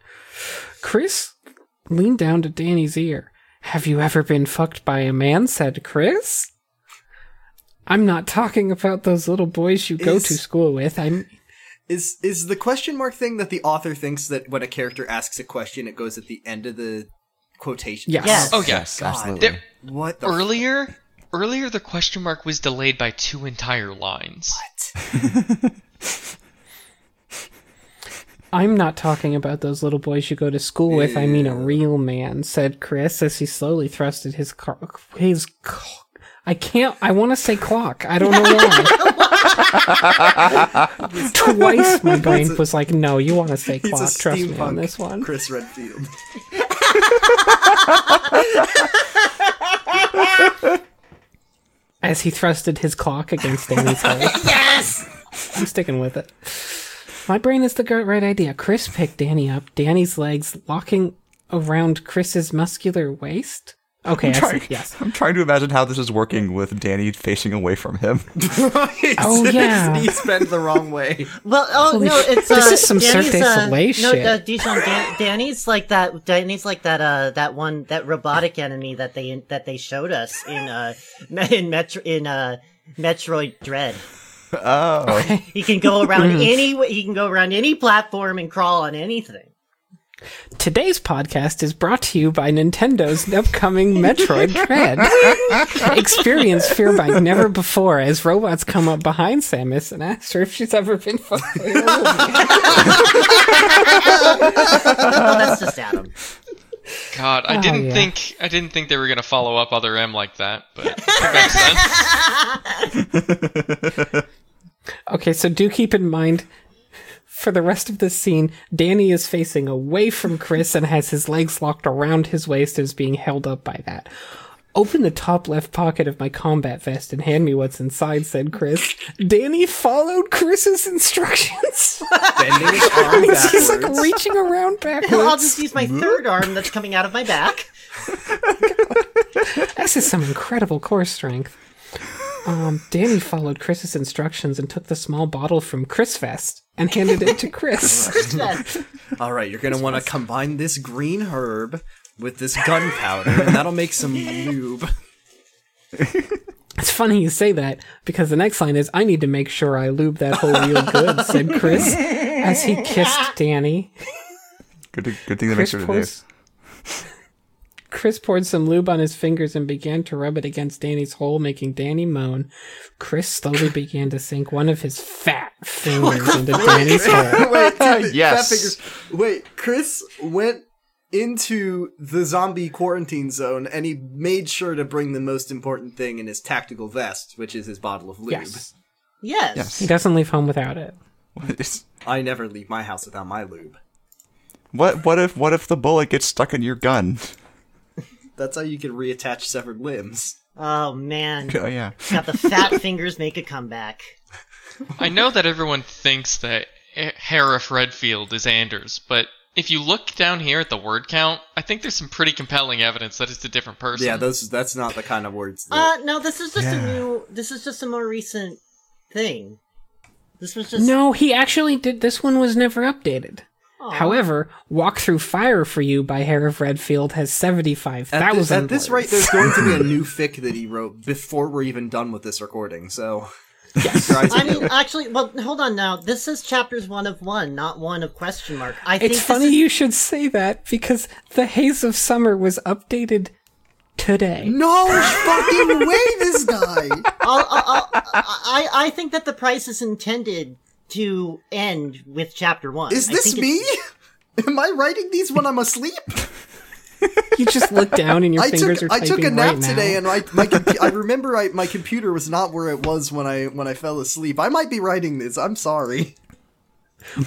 Chris leaned down to Danny's ear. Have you ever been fucked by a man? said Chris. I'm not talking about those little boys you go Is- to school with. I'm. Is is the question mark thing that the author thinks that when a character asks a question, it goes at the end of the quotation? Yes. Yes. Oh yeah. Yes, absolutely. There- What the earlier, earlier the question mark was delayed by two entire lines. I'm not talking about those little boys you go to school with. I mean a real man, said Chris as he slowly thrusted his car. His. c- I can't. I want to say clock. I don't know why. Twice my brain was like, "No, you want to say clock." Trust me on this one. Chris Redfield. As he thrusted his clock against Danny's head. Yes. I'm sticking with it. My brain is the right idea. Chris picked Danny up, Danny's legs locking around Chris's muscular waist. Okay, I see. Trying- Yes. I'm trying to imagine how this is working with Danny facing away from him. Oh, yeah. He's bent the wrong way. Well, oh Holy no, sh- it's uh, this is some Danny's, Cirque du uh, Soleil no, shit. uh, Dijon, Dan- Danny's like that. Danny's like that. Uh, that one, that robotic enemy that they that they showed us in uh in Metro in uh Metroid Dread. Oh, He can go around any. wa- He can go around any platform and crawl on anything. Today's podcast is brought to you by Nintendo's upcoming Metroid Dread. Experience fear like never before as robots come up behind Samus and ask her if she's ever been fucked by a woman. Oh, that's just Adam. God, I Oh, didn't yeah. think I didn't think they were gonna follow up other M like that, but it makes sense. Okay, so do keep in mind for the rest of this scene, Danny is facing away from Chris and has his legs locked around his waist and is being held up by that. Open the top left pocket of my combat vest and hand me what's inside, said Chris. Danny followed Chris's instructions. Bending his arm He's like reaching around backwards. I'll just use my third arm that's coming out of my back. This is some incredible core strength. Um, Danny followed Chris's instructions and took the small bottle from Chris Vest and handed it to Chris. All right, you're gonna want to combine this green herb with this gunpowder, and that'll make some lube. It's funny you say that because the next line is, I need to make sure I lube that hole real good, said Chris as he kissed Danny. good, to, good thing to make sure to do. pours, Chris poured some lube on his fingers and began to rub it against Danny's hole, making Danny moan. Chris slowly began to sink one of his fat fingers into Danny's hole. Wait, dude, Yes. fat fingers. Wait, Chris went into the zombie quarantine zone and he made sure to bring the most important thing in his tactical vest, which is his bottle of lube. Yes. Yes. Yes. He doesn't leave home without it. I never leave my house without my lube. What what if what if the bullet gets stuck in your gun? That's how you can reattach severed limbs. Oh man. Oh yeah. Got the fat fingers make a comeback. I know that everyone thinks that Heir of Redfield is Anders, but if you look down here at the word count, I think there's some pretty compelling evidence that it's a different person. Yeah, those that's not the kind of words. That, Uh, no, this is just a new. This is just a more recent thing. This was just No, he actually did. This one was never updated. Aw. However, Walk Through Fire for You by Heir of Redfield has at 75,000 this, at this rate, there's going to be a new fic that he wrote before we're even done with this recording. So Yes. I mean, actually, well, hold on now. This is chapters one of one, not one of question mark. I think It's this funny is- you should say that because the Haze of Summer was updated today. No fucking way, this guy. I'll, I'll, I'll, I, I think that the price is intended to end with chapter one. Is this me? Am I writing these when I'm asleep? You just look down and your I fingers took are I took a nap right now. today, and I my I remember I, my computer was not where it was when I when I fell asleep. I might be writing this. I'm sorry.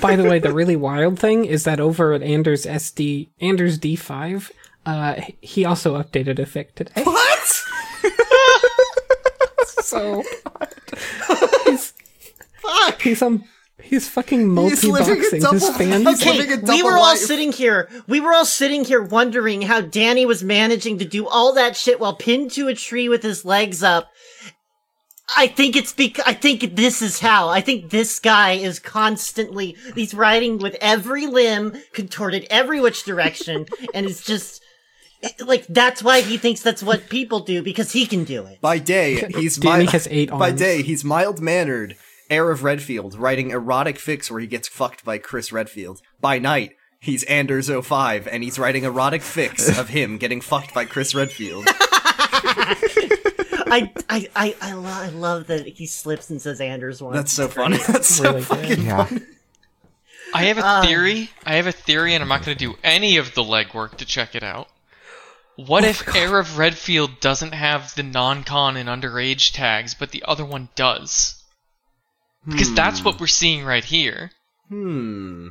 By the way, the really wild thing is that over at Anders SD Anders D5, uh, he also updated a fic today. What? So he's he's um he's fucking He's living a multi-boxing double- his fans. Okay, we were all life. sitting here. We were all sitting here wondering how Danny was managing to do all that shit while pinned to a tree with his legs up. I think it's because I think this is how. I think this guy is constantly he's riding with every limb contorted every which direction, and it's just like that's why he thinks that's what people do because he can do it. By day, he's Danny mild, has eight arms. By day, he's mild mannered, heir of Redfield, writing erotic fics where he gets fucked by Chris Redfield. By night, he's Anders 05, and he's writing erotic fics of him getting fucked by Chris Redfield. I I I I, lo- I love that he slips and says Anders one. That's so funny. That's so Really fucking. Yeah. funny. I have a Um, theory. I have a theory, and I'm not going to do any of the legwork to check it out. What if Heir of Redfield doesn't have the non-con and underage tags, but the other one does? Because that's what we're seeing right here. Hmm.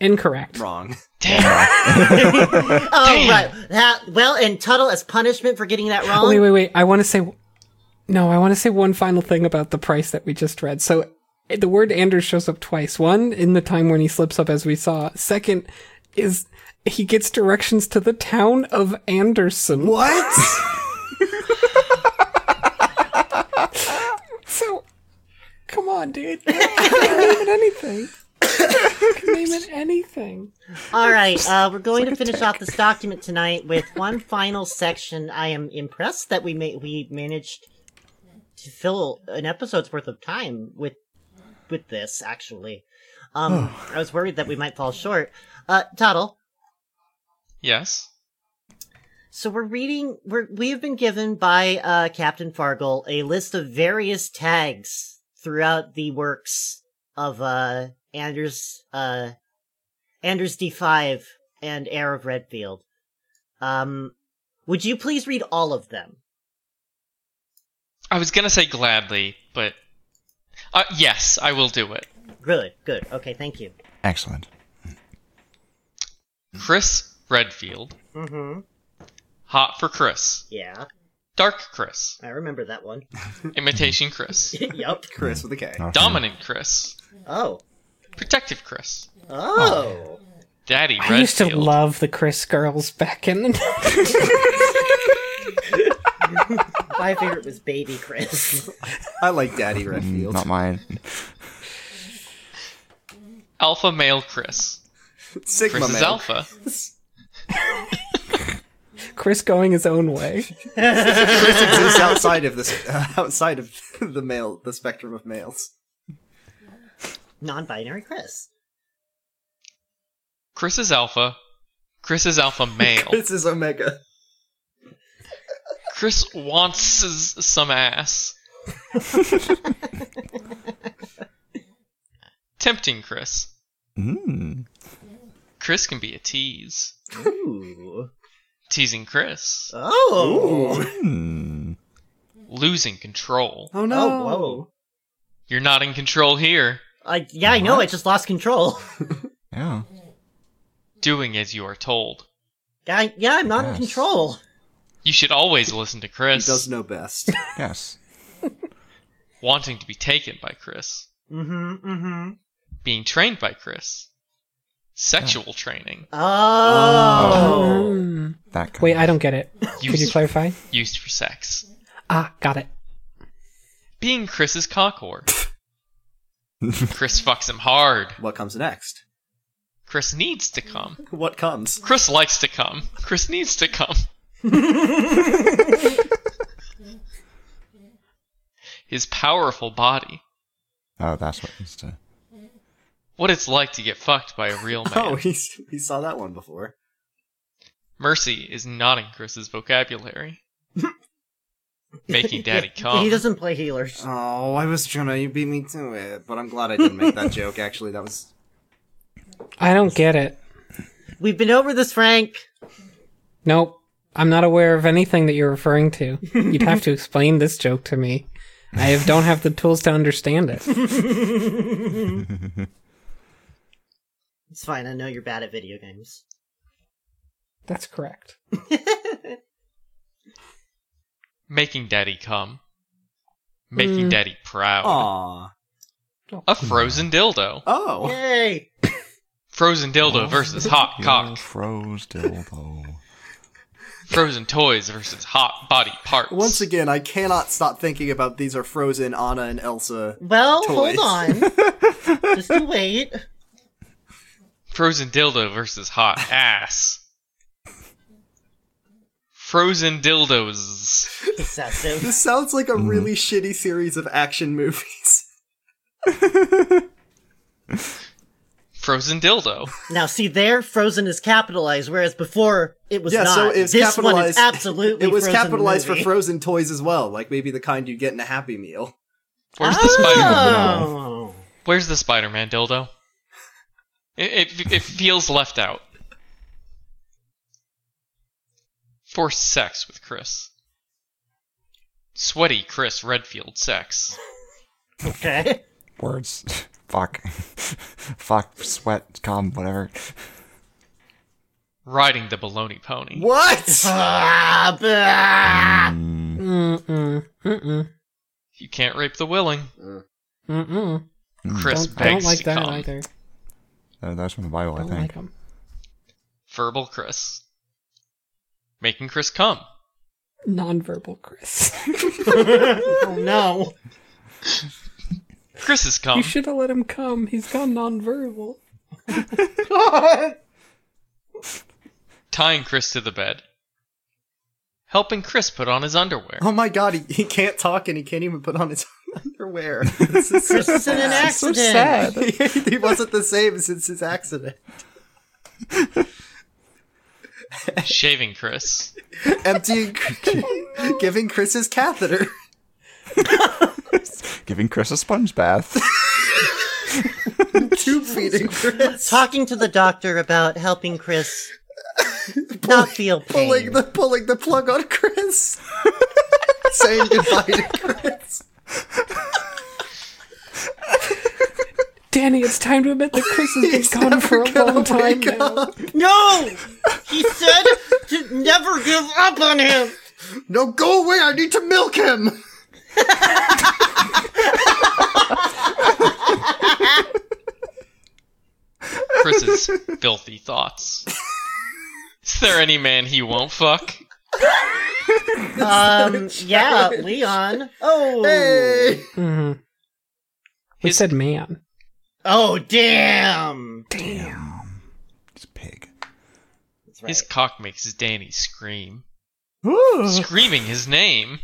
Incorrect. Wrong. Damn. Oh Damn. right. That well, and Tuttle as punishment for getting that wrong. Wait, wait, wait. I want to say no. I want to say one final thing about the price that we just read. So the word Anders shows up twice. One in the time when he slips up, as we saw. Second is he gets directions to the town of Anderson. What? So, come on, dude. You can name it anything. You can name it anything. All right, uh, we're going to finish off this document tonight with one final section. I am impressed that we ma- we managed to fill an episode's worth of time with with this. Actually, um, I was worried that we might fall short. Uh, Tuttle. yes. So we're reading. We're we have been given by uh, Captain Fargle a list of various tags throughout the works of uh, Anders uh, Anders D five and Heir of Redfield. Um, would you please read all of them? I was going to say gladly, but uh, yes, I will do it. Good, good. Okay, thank you. Excellent. Chris Redfield. Mm-hmm. Hot for Chris. Yeah, Dark Chris. I remember that one. Imitation Chris. yep. Chris with a K. Oh, okay. Dominant Chris. Oh. Protective Chris. Oh. Daddy I used to love the Chris girls back in the. My favorite was Baby Chris. I like Daddy mm, Redfield. Not mine. Alpha male Chris. Sigma Chris is alpha. Chris going his own way. Chris exists outside of this, uh, outside of the male, the spectrum of males. Non-binary Chris. Chris is alpha. Chris is alpha male. Chris is Omega. Chris wants some ass. Tempting Chris. Mm. Chris can be a tease. Ooh. Teasing Chris. Oh. Hmm. Losing control. Oh no! Oh, whoa. You're not in control here. I, yeah, I know. I just lost control. Yeah. Doing as you are told. I, yeah, I'm not in Yes. control. You should always listen to Chris. He Chris. does know best. Yes. Wanting to be taken by Chris. Mm-hmm. Mm-hmm. Being trained by Chris. Sexual training. Oh. Mm. That. Kind Wait, I don't get it. Could you Used, clarify? used for sex. Ah, got it. Being Chris's cockor. Chris fucks him hard. what comes next? Chris needs to come. What comes? Chris likes to come. Chris needs to come. his powerful body, Oh, that's what it's to. What it's like to get fucked by a real oh, man. Oh, he's, he saw that one before. Mercy is not in Chris's vocabulary. Making daddy come. He doesn't play healers. Oh, I was trying to. You beat me to it, but I'm glad I didn't make that joke. Actually, that was. I don't get it. We've been over this, Frank. Nope. I'm not aware of anything that you're referring to. You'd have to explain this joke to me. I have, don't have the tools to understand it. It's fine. I know you're bad at video games. That's correct. Making daddy come. Making Mm. daddy proud. Aw. A frozen dildo. Oh. Yay! Frozen dildo versus hot Your cock. Froze dildo. Frozen toys versus hot body parts. Once again, I cannot stop thinking about these are frozen Anna and Elsa. Well, Toys. hold on. Just you wait. Frozen dildo versus hot ass. Frozen dildos. Possessive. This sounds like a mm-hmm. really shitty series of action movies. Frozen dildo. Now, see, there, Frozen is capitalized, whereas before it was yeah, not. so it's this one is capitalized. absolutely. It was Frozen capitalized movie. for frozen toys as well, like maybe the kind you get in a Happy Meal. Where's the Spider Man? Oh. Where's the Spider Man dildo? It, it, it feels left out. Forced sex with Chris. Sweaty Chris Redfield sex. Okay. Words. Fuck. Fuck. Sweat. Cum. Whatever. Riding the baloney pony. What? Mm-mm. Mm-mm. You can't rape the willing. Mm-mm. Chris Don't, I don't like to that come. either. Uh, that's from the Bible, I Don't think. like them. Verbal Chris. Making Chris come. Non-verbal Chris. oh no. Chris has come. you should have let him come. He's gone non-verbal. Tying Chris to the bed. Helping Chris put on his underwear. Oh my god, he, he can't talk and he can't even put on his underwear. This is so This is an sad. So accident. sad. he wasn't the same since his accident. Shaving Chris. Emptying, giving Chris his catheter. Giving Chris a sponge bath. Tube feeding Chris. Talking to the doctor about helping Chris not feel pain. Pulling the pulling the plug on Chris. Saying goodbye to Chris. Danny, it's time to admit that Chris has He's been gone for a long time now. No! He said to never give up on him! No, go away! I need to milk him. Chris's filthy thoughts. Is there any man he won't fuck? Um, yeah, Leon. Oh! Hey. hmm We His- said man. Oh, damn! Damn. It's a pig. Right. His cock makes Danny scream. Ooh. Screaming his name.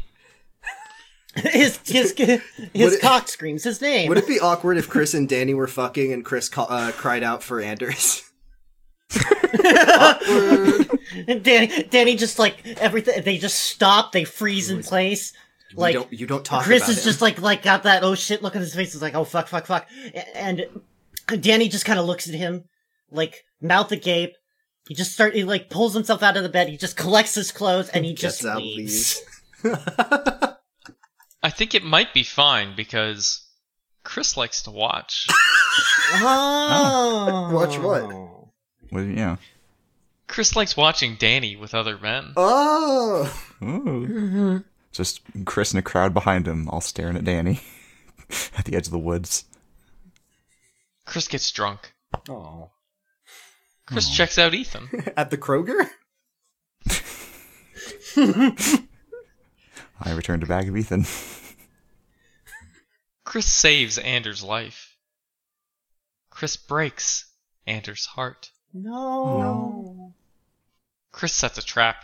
his his, his Would it- cock screams his name. Would it be awkward if Chris and Danny were fucking and Chris ca- uh, cried out for Anders? And Danny, Danny just like everything. They just stop. They freeze in place. Like you don't, you don't talk Chris about is him. just like like got that oh shit look on his face. He's like oh fuck fuck fuck, and Danny just kind of looks at him like mouth agape. He just start he like pulls himself out of the bed. He just collects his clothes and he Gets just out, leaves. I think it might be fine because Chris likes to watch. Oh, Watch what? Well, yeah. Chris likes watching Danny with other men. oh, Ooh. Just Chris and a crowd behind him, all staring at Danny at the edge of the woods. Chris gets drunk. oh, Chris checks out Ethan. at the Kroger. I returned a bag of Ethan. Chris saves Anders' life. Chris breaks Anders' heart. No. No. Chris sets a trap.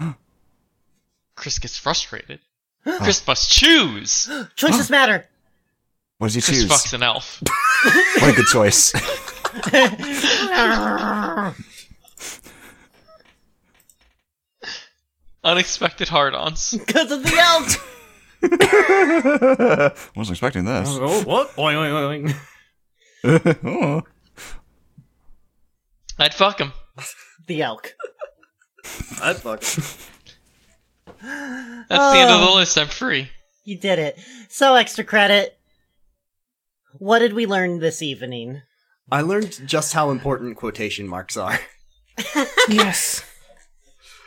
Chris gets frustrated. Chris must choose. Choices matter. What does he Chris choose? fucks an elf. What a good choice. Unexpected hard-ons. Because of the elk. Wasn't expecting this. Oh, what? Boing, boing, boing. Oh. I'd fuck him. The elk. I'd fuck him. That's the end of the oh. list. I'm free. You did it. So extra credit. What did we learn this evening? I learned just how important quotation marks are. Yes.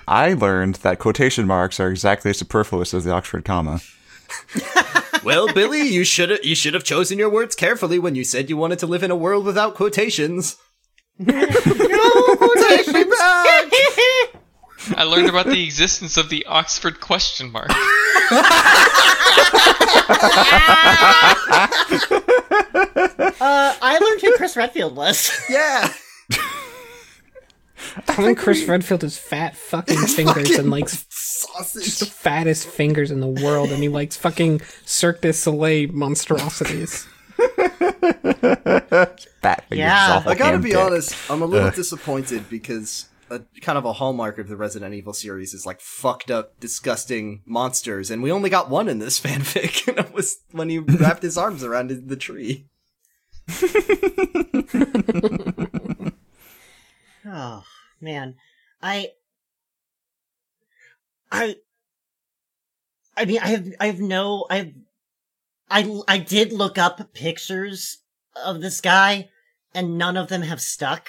I learned that quotation marks are exactly as superfluous as the Oxford comma. well, Billy, you should have you should have chosen your words carefully when you said you wanted to live in a world without quotations. I learned about the existence of the Oxford question mark. Uh, I learned who Chris Redfield was. Yeah. Telling Chris Redfield has fat fucking fingers and likes Sausage. just the fattest fingers in the world, and he likes fucking Cirque du Soleil monstrosities. Fat Yeah. I gotta be dick. honest, I'm a little Ugh. disappointed because a kind of a hallmark of the Resident Evil series is like fucked up, disgusting monsters, and we only got one in this fanfic, and it was when he wrapped his arms around the tree. Oh man, I, I, I mean, I have, I have no, I, have, I, I did look up pictures of this guy, and none of them have stuck.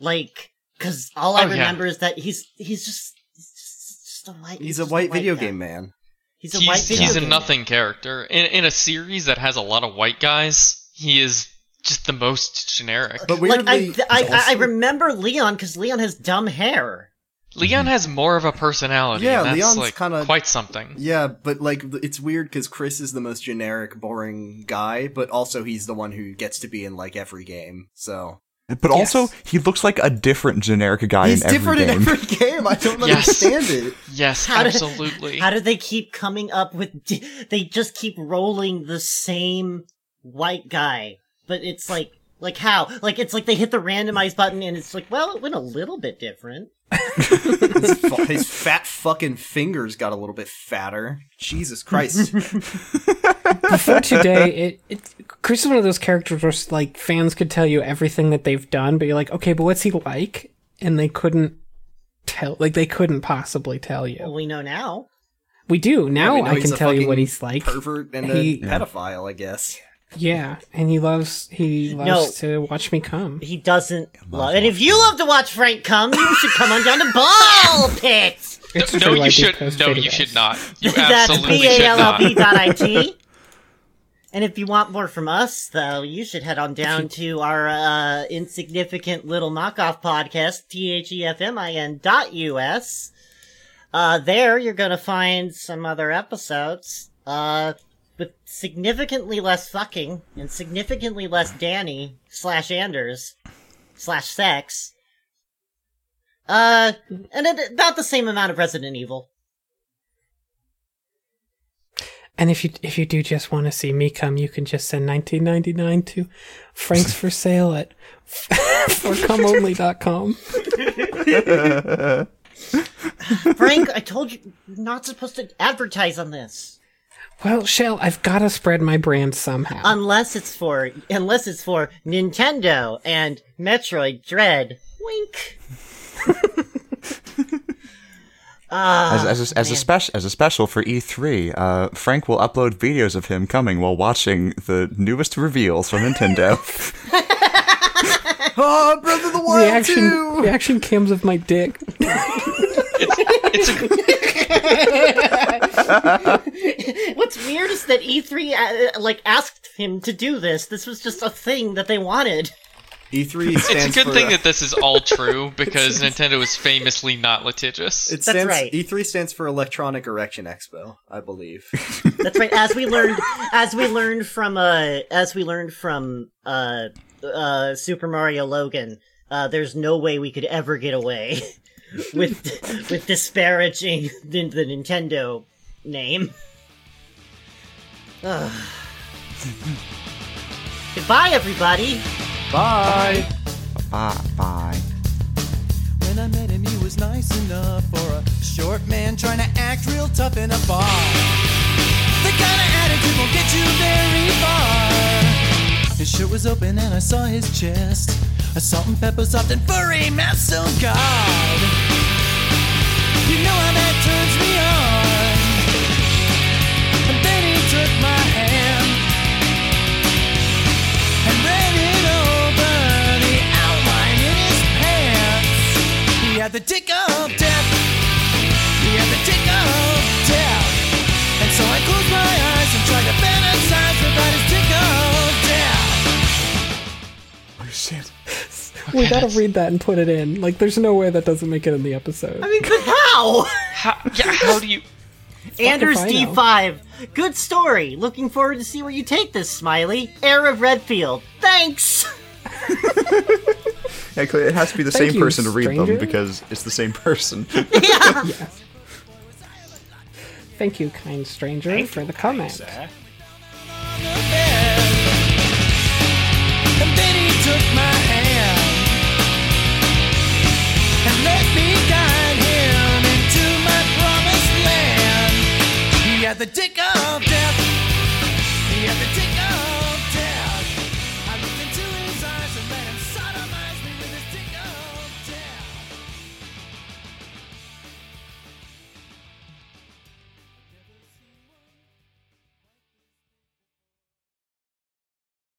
Like, because all I Oh, yeah. remember is that he's, he's just, he's just, just a white. He's a just white video guy. game man. He's a white He's, video he's a game nothing character. In, in a series that has a lot of white guys, he is just the most generic. But Like I, weirdly, I, I, I remember Leon because Leon has dumb hair. Leon mm-hmm. has more of a personality. Yeah, and that's Leon's like kinda- quite something. Yeah, but like it's weird because Chris is the most generic, boring guy, but also he's the one who gets to be in like every game. So But also, he looks like a different generic guy he's in every different game. in every game. I don't Yes. understand it. Yes, How did- absolutely. How do they keep coming up with? They just keep rolling the same white guy, but it's like, like how? Like it's like they hit the randomize button and it's like, well, it went a little bit different. His, fu- his fat fucking fingers got a little bit fatter. Jesus Christ! Before today, it, it Chris is one of those characters where like fans could tell you everything that they've done, but you're like, okay, but what's he like? And they couldn't tell, like they couldn't possibly tell Well, you. we know now. We do now. We I can tell you what he's like. Pervert and He- a pedophile, I guess. Yeah, and he loves he loves to watch me come. He doesn't love. And if you love to watch Frank come, you should come on down to Ball Pit. It's no, true, you should. post No, videos. you should not. You absolutely B A should L L not. P dot I T. And if you want more from us, though, you should head on down to our uh, insignificant little knockoff podcast, T H E F M I N dot U S. Uh, there you're gonna find some other episodes, uh, with significantly less fucking and significantly less Danny slash Anders slash sex. Uh, and at about the same amount of Resident Evil. And if you if you do just want to see me come, you can just send 19.99 to Frank's for sale at forcomeonly.com. Frank, I told you you're not supposed to advertise on this. Well, Shell, I've got to spread my brand somehow. Unless it's for unless it's for Nintendo and Metroid Dread. Wink. Ah, As, as, a, as, a man. spec- as a special for E3, uh, Frank will upload videos of him coming while watching the newest reveals from Nintendo. oh, Breath of the Wild reaction too. reaction cams of my dick. It's a, What's weird is that E3 uh, like asked him to do this. This was just a thing that they wanted. E3 stands it's a good for, thing that this is all true because Nintendo is famously not litigious. it That's stands, right. E3 stands for Electronic Erection Expo, I believe. That's right. As we learned, as we learned from uh, as we learned from uh, uh, Super Mario Logan, uh, there's no way we could ever get away with with disparaging the, the Nintendo name. Goodbye, everybody. Bye. Bye bye. When I met him, he was nice enough for a short man trying to act real tough in a bar. The kind of attitude won't get you very far. His shirt was open and I saw his chest. A salt and pepper soft and furry mess, oh God. You know how that turns me on. And then he took my hand and read it over the outline in his pants. He had the tick of death. He had the tick of death. And so I closed my eyes and tried to fantasize about his tick of death. Oh shit we gotta read that and put it in. Like, there's no way that doesn't make it in the episode. I mean, but how? how, yeah, how do you? Anders D5. Good story. Looking forward to see where you take this, Smiley. Heir of Redfield. Thanks. yeah, it has to be the Thank same you, person to read them because it's the same person. yeah. yeah. Thank you, kind stranger, Thank for the comment. Yeah, the dick of death.